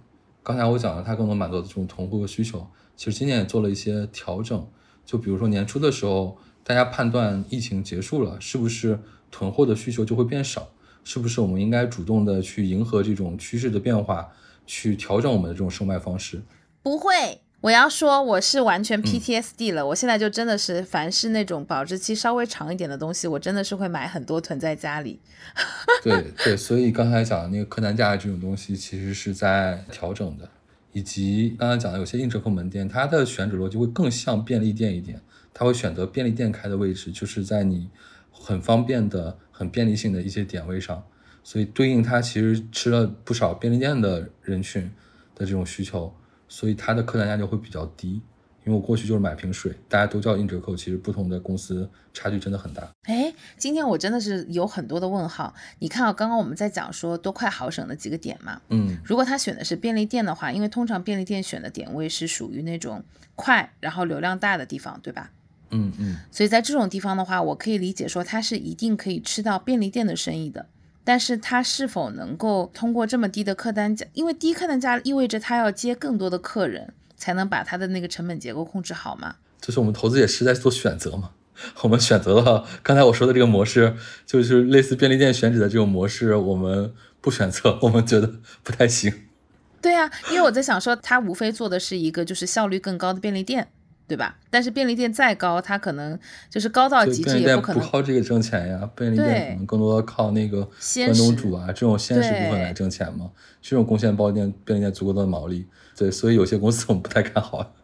刚才我讲了，他更能满足这种囤货的需求。其实今年也做了一些调整，就比如说年初的时候，大家判断疫情结束了，是不是囤货的需求就会变少？是不是我们应该主动的去迎合这种趋势的变化，去调整我们的这种售卖方式？不会。我要说，我是完全 PTSD 了。我现在就真的是，凡是那种保质期稍微长一点的东西，我真的是会买很多囤在家里。对对，所以刚才讲的那个客单价这种东西，其实是在调整的。以及刚才讲的有些硬折扣门店，它的选址逻辑会更像便利店一点，它会选择便利店开的位置，就是在你很方便的、很便利性的一些点位上，所以对应它其实吃了不少便利店的人群的这种需求。所以它的客单价就会比较低，因为我过去就是买瓶水，大家都叫硬折扣，其实不同的公司差距真的很大。哎，今天我真的是有很多的问号。你看啊，刚刚我们在讲说多快好省的几个点嘛，嗯，如果他选的是便利店的话，因为通常便利店选的点位是属于那种快，然后流量大的地方，对吧？嗯嗯，所以在这种地方的话，我可以理解说它是一定可以吃到便利店的生意的。但是它是否能够通过这么低的客单价？因为低客单价意味着它要接更多的客人，才能把它的那个成本结构控制好嘛？就是我们投资也是在做选择嘛。我们选择了刚才我说的这个模式，就是类似便利店选址的这种模式，我们不选择，我们觉得不太行。对呀，因为我在想说，它无非做的是一个就是效率更高的便利店。对吧？但是便利店再高，它可能就是高到极致，也不可能不靠这个挣钱呀。便利店可能更多靠那个关东煮啊这种鲜食部分来挣钱嘛。这种贡献包店便利店足够的毛利。对，所以有些公司我们不太看好。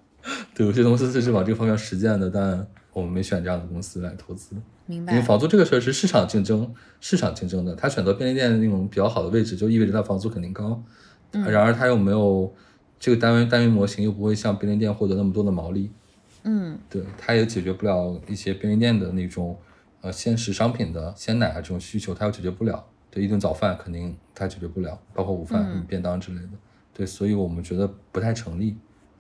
对，有些公司是往这个方向实践的，但我们没选这样的公司来投资。明白。因为房租这个事儿是市场竞争，市场竞争的。他选择便利店那种比较好的位置，就意味着他房租肯定高。嗯。然而他又没有这个单位单位模型，又不会像便利店获得那么多的毛利。嗯，对，它也解决不了一些便利店的那种呃鲜食商品的鲜奶啊这种需求，它又解决不了。对，一顿早饭肯定它解决不了，包括午饭、便当之类的。对，所以我们觉得不太成立。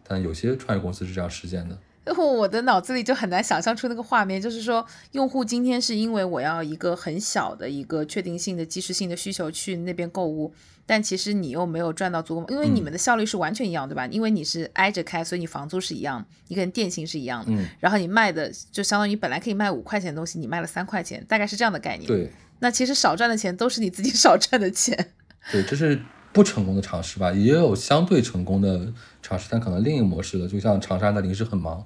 但有些创业公司是这样实践的。我的脑子里就很难想象出那个画面，就是说用户今天是因为我要一个很小的一个确定性的即时性的需求去那边购物。但其实你又没有赚到足够，因为你们的效率是完全一样，对吧？因为你是挨着开，所以你房租是一样，你跟电信是一样的。嗯。然后你卖的就相当于本来可以卖五块钱的东西，你卖了三块钱，大概是这样的概念。对。那其实少赚的钱都是你自己 少赚的钱。对，这是不成功的尝试吧？也有相对成功的尝试，但可能另一个模式的，就像长沙的临时很忙，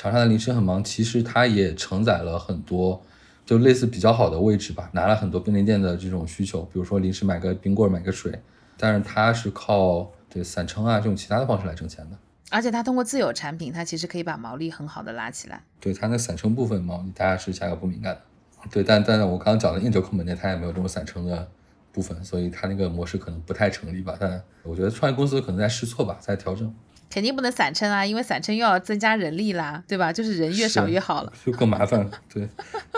长沙的临时很忙，其实它也承载了很多。就类似比较好的位置吧，拿了很多便利店的这种需求，比如说临时买个冰棍、买个水，但是它是靠对散称啊这种其他的方式来挣钱的。而且它通过自有产品，它其实可以把毛利很好的拉起来。对它那散称部分毛利，大家是价格不敏感的。对，但但是我刚刚讲的硬折扣门店，它也没有这种散称的部分，所以它那个模式可能不太成立吧。但我觉得创业公司可能在试错吧，在调整。肯定不能散称啊，因为散称又要增加人力啦，对吧？就是人越少越好了，就更麻烦。对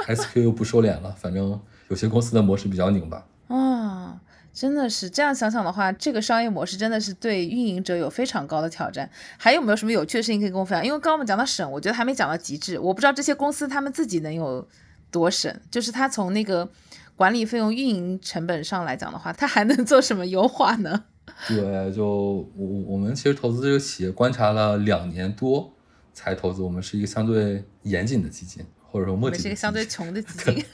，SQ 又不收敛了，反正有些公司的模式比较拧巴。啊，真的是这样想想的话，这个商业模式真的是对运营者有非常高的挑战。还有没有什么有趣的事情可以跟我分享？因为刚刚我们讲到省，我觉得还没讲到极致。我不知道这些公司他们自己能有多省，就是他从那个管理费用、运营成本上来讲的话，他还能做什么优化呢？对，就我我们其实投资这个企业观察了两年多才投资，我们是一个相对严谨的基金，或者说墨迹。是一个相对穷的基金。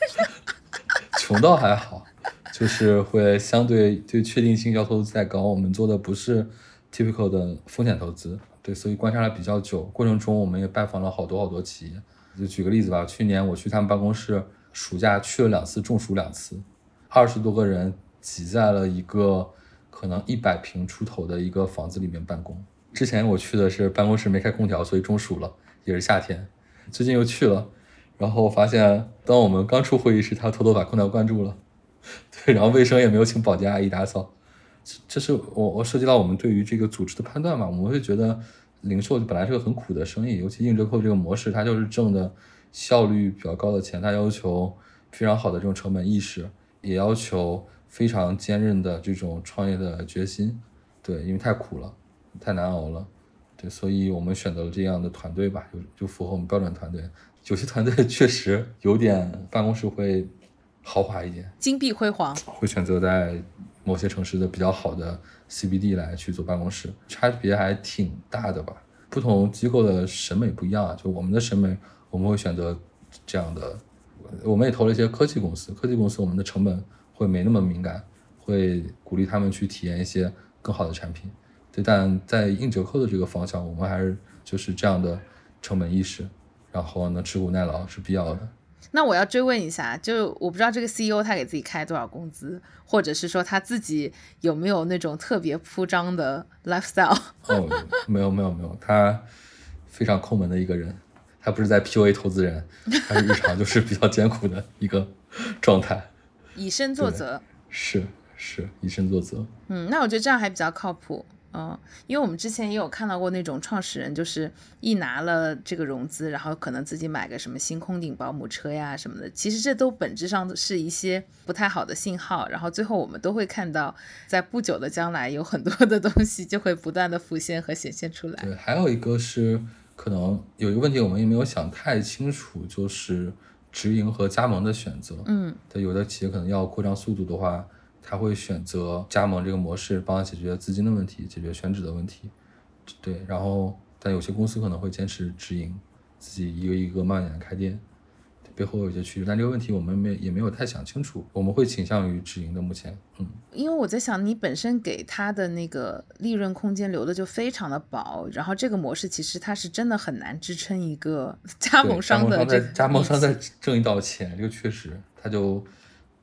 穷倒还好，就是会相对对确定性要求再高。我们做的不是 typical 的风险投资。对，所以观察了比较久，过程中我们也拜访了好多好多企业。就举个例子吧，去年我去他们办公室，暑假去了两次，中暑两次，二十多个人挤在了一个可能一百平出头的一个房子里面办公。之前我去的是办公室没开空调，所以中暑了，也是夏天。最近又去了，然后发现当我们刚出会议室，他偷偷把空调关住了，对，然后卫生也没有请保洁阿姨打扫。这这是我我涉及到我们对于这个组织的判断嘛？我们会觉得。零售本来是个很苦的生意，尤其硬折扣这个模式，它就是挣的效率比较高的钱，它要求非常好的这种成本意识，也要求非常坚韧的这种创业的决心。对，因为太苦了，太难熬了。对，所以我们选择了这样的团队吧，就就符合我们标准团队。有些团队 确实有点办公室会豪华一点，金碧辉煌，会选择在某些城市的比较好的。CBD 来去做办公室，差别还挺大的吧？不同机构的审美不一样啊。就我们的审美，我们会选择这样的。我们也投了一些科技公司，科技公司我们的成本会没那么敏感，会鼓励他们去体验一些更好的产品。对，但在硬折扣的这个方向，我们还是就是这样的成本意识，然后呢，吃苦耐劳是必要的。那我要追问一下，就我不知道这个 CEO 他给自己开多少工资，或者是说他自己有没有那种特别铺张的 lifestyle？哦，没有没有没有，他非常抠门的一个人，他不是在 PUA 投资人，他日常就是比较艰苦的一个状态，以身作则，是是以身作则。嗯，那我觉得这样还比较靠谱。嗯，因为我们之前也有看到过那种创始人，就是一拿了这个融资，然后可能自己买个什么星空顶保姆车呀什么的，其实这都本质上是一些不太好的信号。然后最后我们都会看到，在不久的将来，有很多的东西就会不断的浮现和显现出来。对，还有一个是可能有一个问题，我们也没有想太清楚，就是直营和加盟的选择。嗯，对，有的企业可能要扩张速度的话。他会选择加盟这个模式，帮他解决资金的问题，解决选址的问题。对，然后但有些公司可能会坚持直营，自己一个一个慢点开店，背后有些趋势。但这个问题我们没也没有太想清楚，我们会倾向于直营的。目前，嗯，因为我在想，你本身给他的那个利润空间留的就非常的薄，然后这个模式其实它是真的很难支撑一个 加盟商的这加盟商在挣一道钱，这个确实他就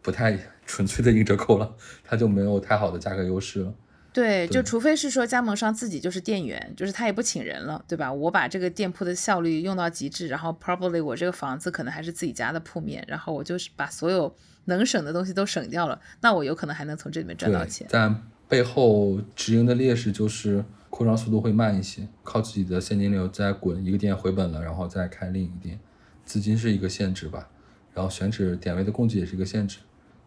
不太。纯粹的硬折扣了，它就没有太好的价格优势了。对，就除非是说加盟商自己就是店员，就是他也不请人了，对吧？我把这个店铺的效率用到极致，然后 probably 我这个房子可能还是自己家的铺面，然后我就是把所有能省的东西都省掉了，那我有可能还能从这里面赚到钱。但背后直营的劣势就是扩张速度会慢一些，靠自己的现金流再滚一个店回本了，然后再开另一个店，资金是一个限制吧，然后选址点位的供给也是一个限制。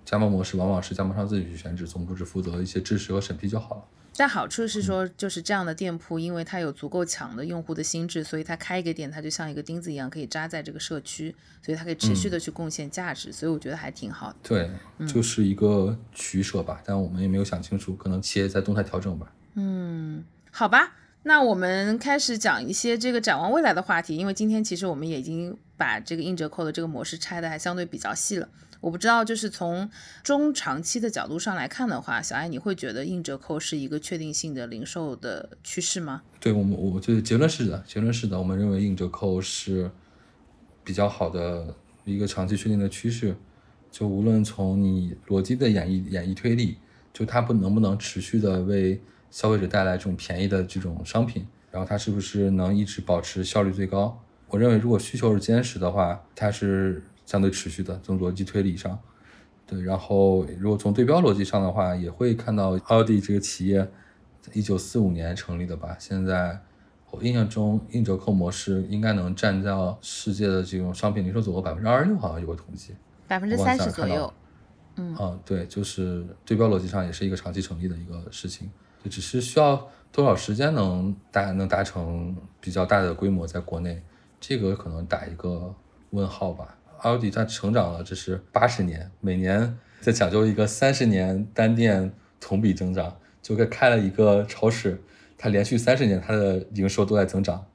加盟模式往往是加盟商自己去选址，总部只负责一些支持和审批就好了。但好处是说，就是这样的店铺，因为它有足够强的用户的心智，所以它开一个店，它就像一个钉子一样，可以扎在这个社区，所以它可以持续的去贡献价值。所以我觉得还挺好的。对，就是一个取舍吧。但我们也没有想清楚，可能企业在动态调整吧。嗯，好吧，那我们开始讲一些这个展望未来的话题。因为今天其实我们也已经把这个硬折扣的这个模式拆的还相对比较细了。我不知道，就是从中长期的角度上来看的话，小艾，你会觉得硬折扣是一个确定性的零售的趋势吗？对我们，我觉得结论是的，结论是的，我们认为硬折扣是比较好的一个长期确定的趋势。就无论从你逻辑的演绎演绎推理，就它不能不能持续的为消费者带来这种便宜的这种商品，然后它是不是能一直保持效率最高？我认为，如果需求是坚实的话，它是。相对持续的，从逻辑推理上，对，然后如果从对标逻辑上的话，也会看到奥迪这个企业，一九四五年成立的吧，现在我印象中硬折扣模式应该能占到世界的这种商品零售总额百分之二十六，好像有个统计，百分之三十左右，嗯，啊，对，就是对标逻辑上也是一个长期成立的一个事情，就只是需要多少时间能达能达成比较大的规模，在国内，这个可能打一个问号吧。奥迪它成长了，这是八十年，每年在讲究一个三十年单店同比增长，就跟开了一个超市，它连续三十年它的营收都在增长，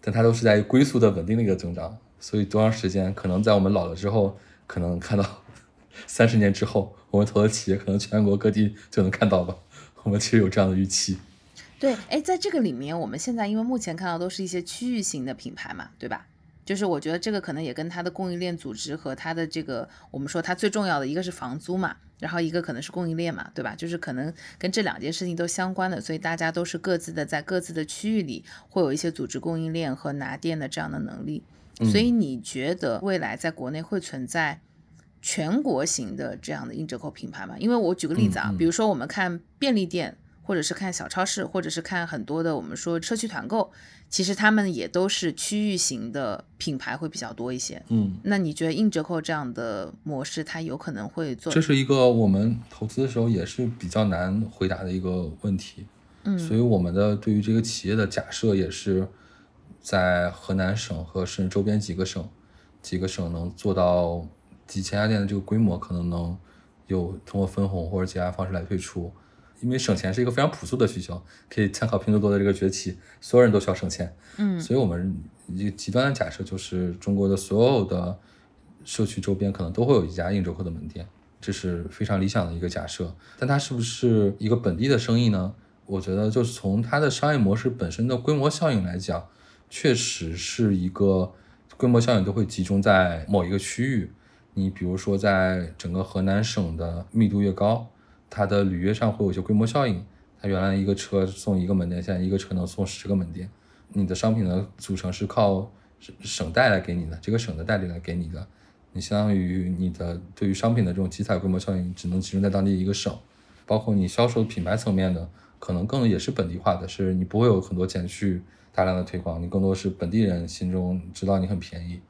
但它都是在龟速的稳定的一个增长，所以多长时间，可能在我们老了之后，可能看到 三十年之后，我们投的企业可能全国各地就能看到吧，我们其实有这样的预期。对，哎，在这个里面，我们现在因为目前看到都是一些区域型的品牌嘛，对吧？就是我觉得这个可能也跟它的供应链组织和它的这个，我们说它最重要的一个是房租嘛，然后一个可能是供应链嘛，对吧？就是可能跟这两件事情都相关的，所以大家都是各自的在各自的区域里会有一些组织供应链和拿店的这样的能力。所以你觉得未来在国内会存在全国型的这样的硬折扣品牌吗？因为我举个例子啊，比如说我们看便利店。或者是看小超市，或者是看很多的我们说社区团购，其实他们也都是区域型的品牌会比较多一些。嗯，那你觉得硬折扣这样的模式，它有可能会做？这是一个我们投资的时候也是比较难回答的一个问题。嗯，所以我们的对于这个企业的假设也是在河南省和甚至周边几个省，几个省能做到几千家店的这个规模，可能能有通过分红或者其他方式来退出。因为省钱是一个非常朴素的需求，可以参考拼多多的这个崛起，所有人都需要省钱。嗯，所以我们一个极端的假设就是中国的所有的社区周边可能都会有一家硬折扣的门店，这是非常理想的一个假设。但它是不是一个本地的生意呢？我觉得就是从它的商业模式本身的规模效应来讲，确实是一个规模效应都会集中在某一个区域。你比如说在整个河南省的密度越高。它的履约上会有一些规模效应，它原来一个车送一个门店，现在一个车能送十个门店。你的商品的组成是靠省代来给你的，这个省的代理来给你的，你相当于你的对于商品的这种集采规模效应只能集中在当地一个省。包括你销售品牌层面的，可能更也是本地化的，是你不会有很多钱去大量的推广，你更多是本地人心中知道你很便宜。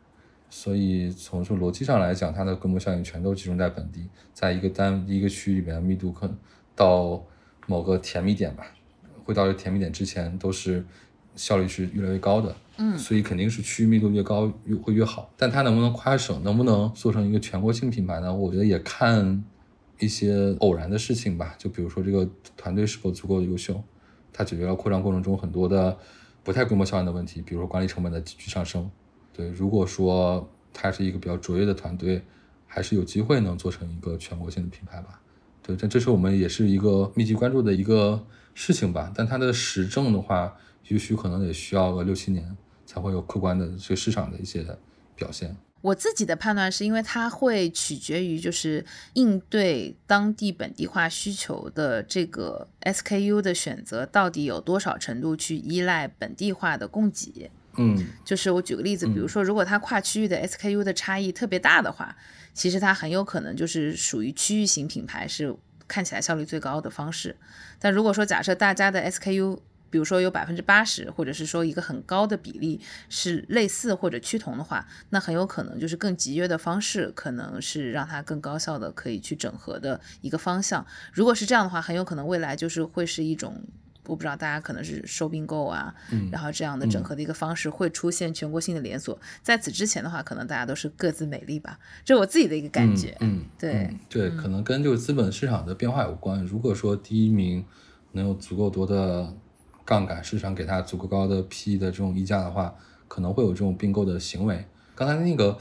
所以从这逻辑上来讲，它的规模效应全都集中在本地，在一个单一个区域里面，密度可能到某个甜蜜点吧，会到这甜蜜点之前都是效率是越来越高的。嗯，所以肯定是区域密度越高越会越好。但它能不能跨省，能不能做成一个全国性品牌呢？我觉得也看一些偶然的事情吧。就比如说这个团队是否足够的优秀，它解决了扩张过程中很多的不太规模效应的问题，比如说管理成本的急剧上升。对，如果说它是一个比较卓越的团队，还是有机会能做成一个全国性的品牌吧。对，这这是我们也是一个密集关注的一个事情吧。但它的实证的话，也许可能得需要个六七年才会有客观的这个市场的一些表现。我自己的判断是因为它会取决于就是应对当地本地化需求的这个 SKU 的选择到底有多少程度去依赖本地化的供给。嗯，就是我举个例子，比如说，如果它跨区域的 SKU 的差异特别大的话，其实它很有可能就是属于区域型品牌是看起来效率最高的方式。但如果说假设大家的 SKU，比如说有百分之八十，或者是说一个很高的比例是类似或者趋同的话，那很有可能就是更集约的方式，可能是让它更高效的可以去整合的一个方向。如果是这样的话，很有可能未来就是会是一种。我不知道大家可能是收并购啊，然后这样的整合的一个方式会出现全国性的连锁。在此之前的话，可能大家都是各自美丽吧，这是我自己的一个感觉。嗯，对对，可能跟这个资本市场的变化有关。如果说第一名能有足够多的杠杆，市场给他足够高的 P 的这种溢价的话，可能会有这种并购的行为。刚才那个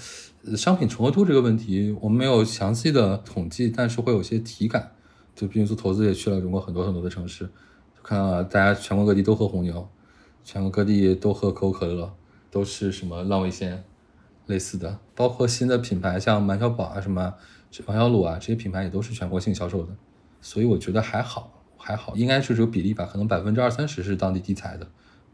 商品重合度这个问题，我们没有详细的统计，但是会有些体感。就毕竟做投资也去了中国很多很多的城市。看到大家全国各地都喝红牛，全国各地都喝可口可乐，都是什么浪味仙类似的，包括新的品牌像满小宝啊、什么王小卤啊，这些品牌也都是全国性销售的，所以我觉得还好，还好，应该是这个比例吧，可能百分之二三十是当地地采的，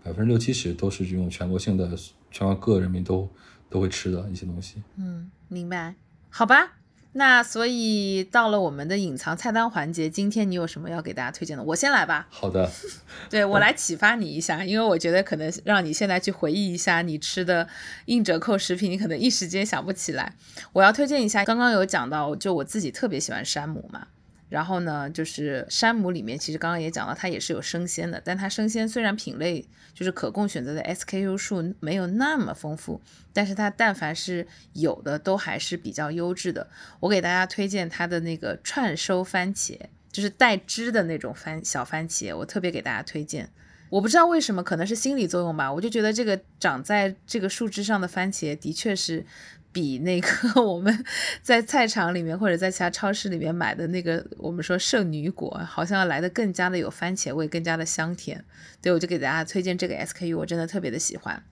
百分之六七十都是这种全国性的，全国各人民都都会吃的一些东西。嗯，明白，好吧。那所以到了我们的隐藏菜单环节，今天你有什么要给大家推荐的？我先来吧。好的，对我来启发你一下，因为我觉得可能让你现在去回忆一下你吃的硬折扣食品，你可能一时间想不起来。我要推荐一下，刚刚有讲到，就我自己特别喜欢山姆嘛。然后呢，就是山姆里面，其实刚刚也讲到，它也是有生鲜的，但它生鲜虽然品类就是可供选择的 SKU 数没有那么丰富，但是它但凡是有的都还是比较优质的。我给大家推荐它的那个串收番茄，就是带汁的那种番小番茄，我特别给大家推荐。我不知道为什么，可能是心理作用吧，我就觉得这个长在这个树枝上的番茄的确是。比那个 我们在菜场里面或者在其他超市里面买的那个我们说圣女果，好像要来的更加的有番茄味，更加的香甜。对，我就给大家推荐这个 SKU，我真的特别的喜欢。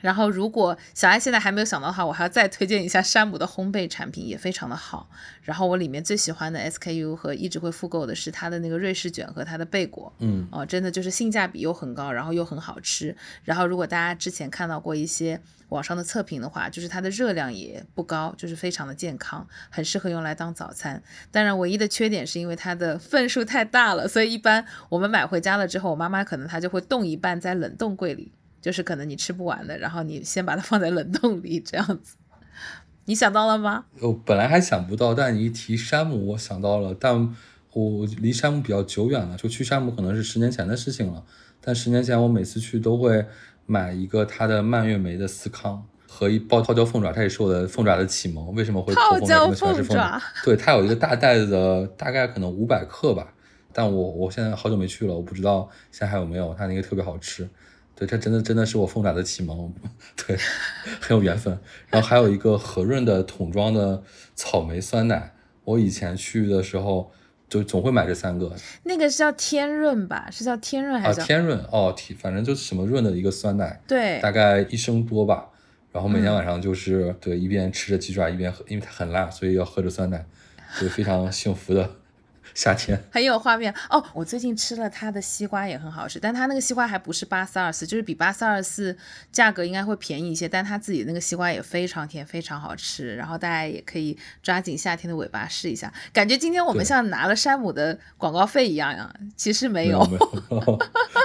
然后，如果小爱现在还没有想到的话，我还要再推荐一下山姆的烘焙产品，也非常的好。然后我里面最喜欢的 SKU 和一直会复购的是它的那个瑞士卷和它的贝果，嗯，哦，真的就是性价比又很高，然后又很好吃。然后如果大家之前看到过一些网上的测评的话，就是它的热量也不高，就是非常的健康，很适合用来当早餐。当然，唯一的缺点是因为它的份数太大了，所以一般我们买回家了之后，我妈妈可能她就会冻一半在冷冻柜里。就是可能你吃不完的，然后你先把它放在冷冻里这样子。你想到了吗？我本来还想不到，但你一提山姆，我想到了。但我离山姆比较久远了，就去山姆可能是十年前的事情了。但十年前我每次去都会买一个它的蔓越莓的司康和一包泡椒凤爪，它也是我的凤爪的启蒙。为什么会泡椒凤爪？对，它有一个大袋子的，大概可能五百克吧。但我我现在好久没去了，我不知道现在还有没有。它那个特别好吃。对，这真的真的是我凤爪的启蒙，对，很有缘分。然后还有一个和润的桶装的草莓酸奶，我以前去的时候就总会买这三个。那个是叫天润吧？是叫天润还是？啊，天润哦，反正就是什么润的一个酸奶，对，大概一升多吧。然后每天晚上就是对一边吃着鸡爪一边喝，因为它很辣，所以要喝着酸奶，就非常幸福的。夏天 很有画面哦！我最近吃了它的西瓜也很好吃，但它那个西瓜还不是巴斯二四，就是比巴斯二四价格应该会便宜一些，但它自己那个西瓜也非常甜，非常好吃。然后大家也可以抓紧夏天的尾巴试一下，感觉今天我们像拿了山姆的广告费一样呀，其实没有，没有，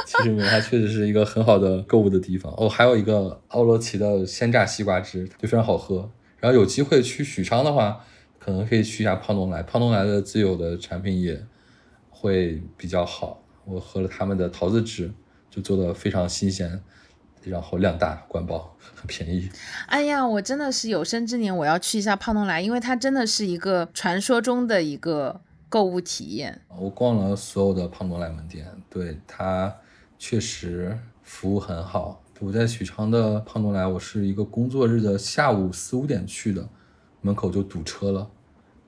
其实没有，它确实是一个很好的购物的地方哦。还有一个奥罗奇的鲜榨西瓜汁就非常好喝。然后有机会去许昌的话。可能可以去一下胖东来，胖东来的自有的产品也会比较好。我喝了他们的桃子汁，就做的非常新鲜，然后量大管饱，很便宜。哎呀，我真的是有生之年我要去一下胖东来，因为它真的是一个传说中的一个购物体验。我逛了所有的胖东来门店，对它确实服务很好。我在许昌的胖东来，我是一个工作日的下午四五点去的。门口就堵车了，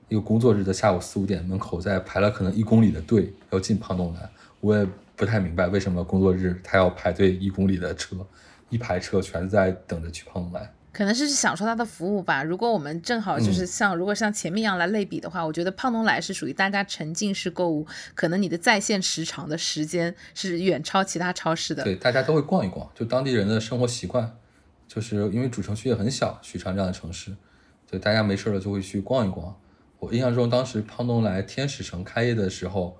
一个工作日的下午四五点，门口在排了可能一公里的队要进胖东来，我也不太明白为什么工作日他要排队一公里的车，一排车全是在等着去胖东来，可能是享受他的服务吧。如果我们正好就是像如果像前面一样来类比的话，我觉得胖东来是属于大家沉浸式购物，可能你的在线时长的时间是远超其他超市的。对，大家都会逛一逛，就当地人的生活习惯，就是因为主城区也很小，许昌这样的城市。对，大家没事了就会去逛一逛。我印象中，当时胖东来天使城开业的时候，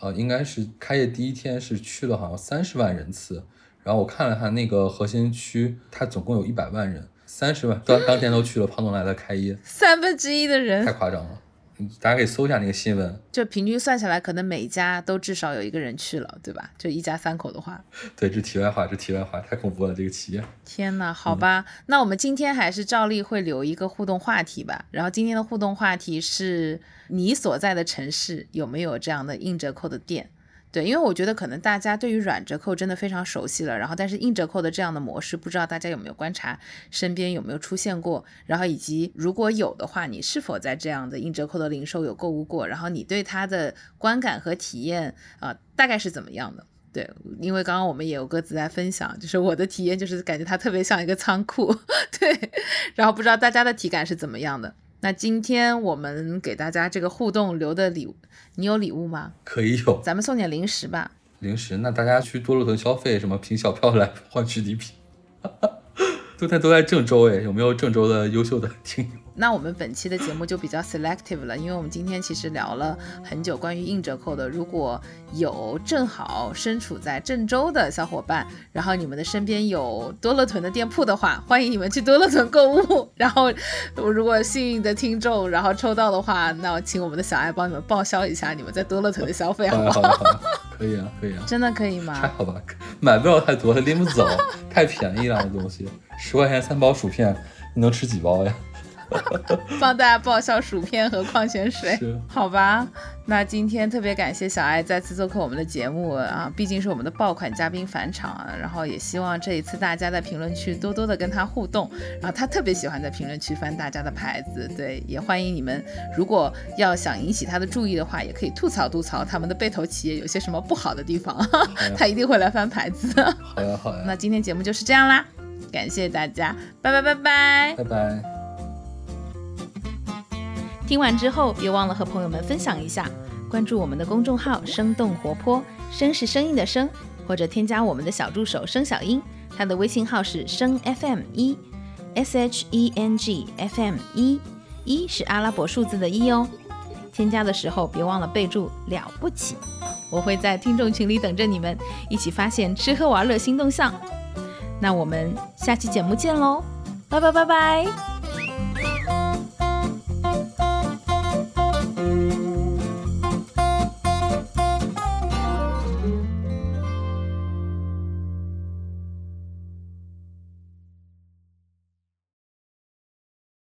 呃，应该是开业第一天是去了好像三十万人次。然后我看了看那个核心区，它总共有一百万人，三十万当当天都去了胖东来的开业，三分之一的人，太夸张了。大家可以搜一下那个新闻，就平均算下来，可能每家都至少有一个人去了，对吧？就一家三口的话。对，这题外话，这题外话太恐怖了，这个企业。天呐，好吧，那我们今天还是照例会留一个互动话题吧。然后今天的互动话题是你所在的城市有没有这样的硬折扣的店？对，因为我觉得可能大家对于软折扣真的非常熟悉了，然后但是硬折扣的这样的模式，不知道大家有没有观察，身边有没有出现过，然后以及如果有的话，你是否在这样的硬折扣的零售有购物过？然后你对它的观感和体验啊，大概是怎么样的？对，因为刚刚我们也有各自在分享，就是我的体验就是感觉它特别像一个仓库，对，然后不知道大家的体感是怎么样的。那今天我们给大家这个互动留的礼物，你有礼物吗？可以有，咱们送点零食吧。零食，那大家去多乐屯消费，什么凭小票来换取礼品，都在都在郑州哎，有没有郑州的优秀的听友？那我们本期的节目就比较 selective 了，因为我们今天其实聊了很久关于硬折扣的。如果有正好身处在郑州的小伙伴，然后你们的身边有多乐屯的店铺的话，欢迎你们去多乐屯购物。然后如果幸运的听众然后抽到的话，那我请我们的小爱帮你们报销一下你们在多乐屯的消费，好不好？可以啊，可以啊，真的可以吗？还好吧，买不了太多，拎不走，太便宜了，这东西十块钱三包薯片，你能吃几包呀？帮大家报销薯片和矿泉水，好吧？那今天特别感谢小爱再次做客我们的节目啊，毕竟是我们的爆款嘉宾返场啊，然后也希望这一次大家在评论区多多的跟他互动，然后他特别喜欢在评论区翻大家的牌子，对，也欢迎你们，如果要想引起他的注意的话，也可以吐槽吐槽他们的被投企业有些什么不好的地方，他一定会来翻牌子的。好呀好呀，那今天节目就是这样啦，感谢大家，拜拜拜拜。拜拜。听完之后，别忘了和朋友们分享一下，关注我们的公众号“生动活泼”，声是声音的声，或者添加我们的小助手生小英，他的微信号是生 FM 一，S H E N G F M 一，一是阿拉伯数字的一哦。添加的时候别忘了备注了不起，我会在听众群里等着你们，一起发现吃喝玩乐新动向。那我们下期节目见喽，拜拜拜拜。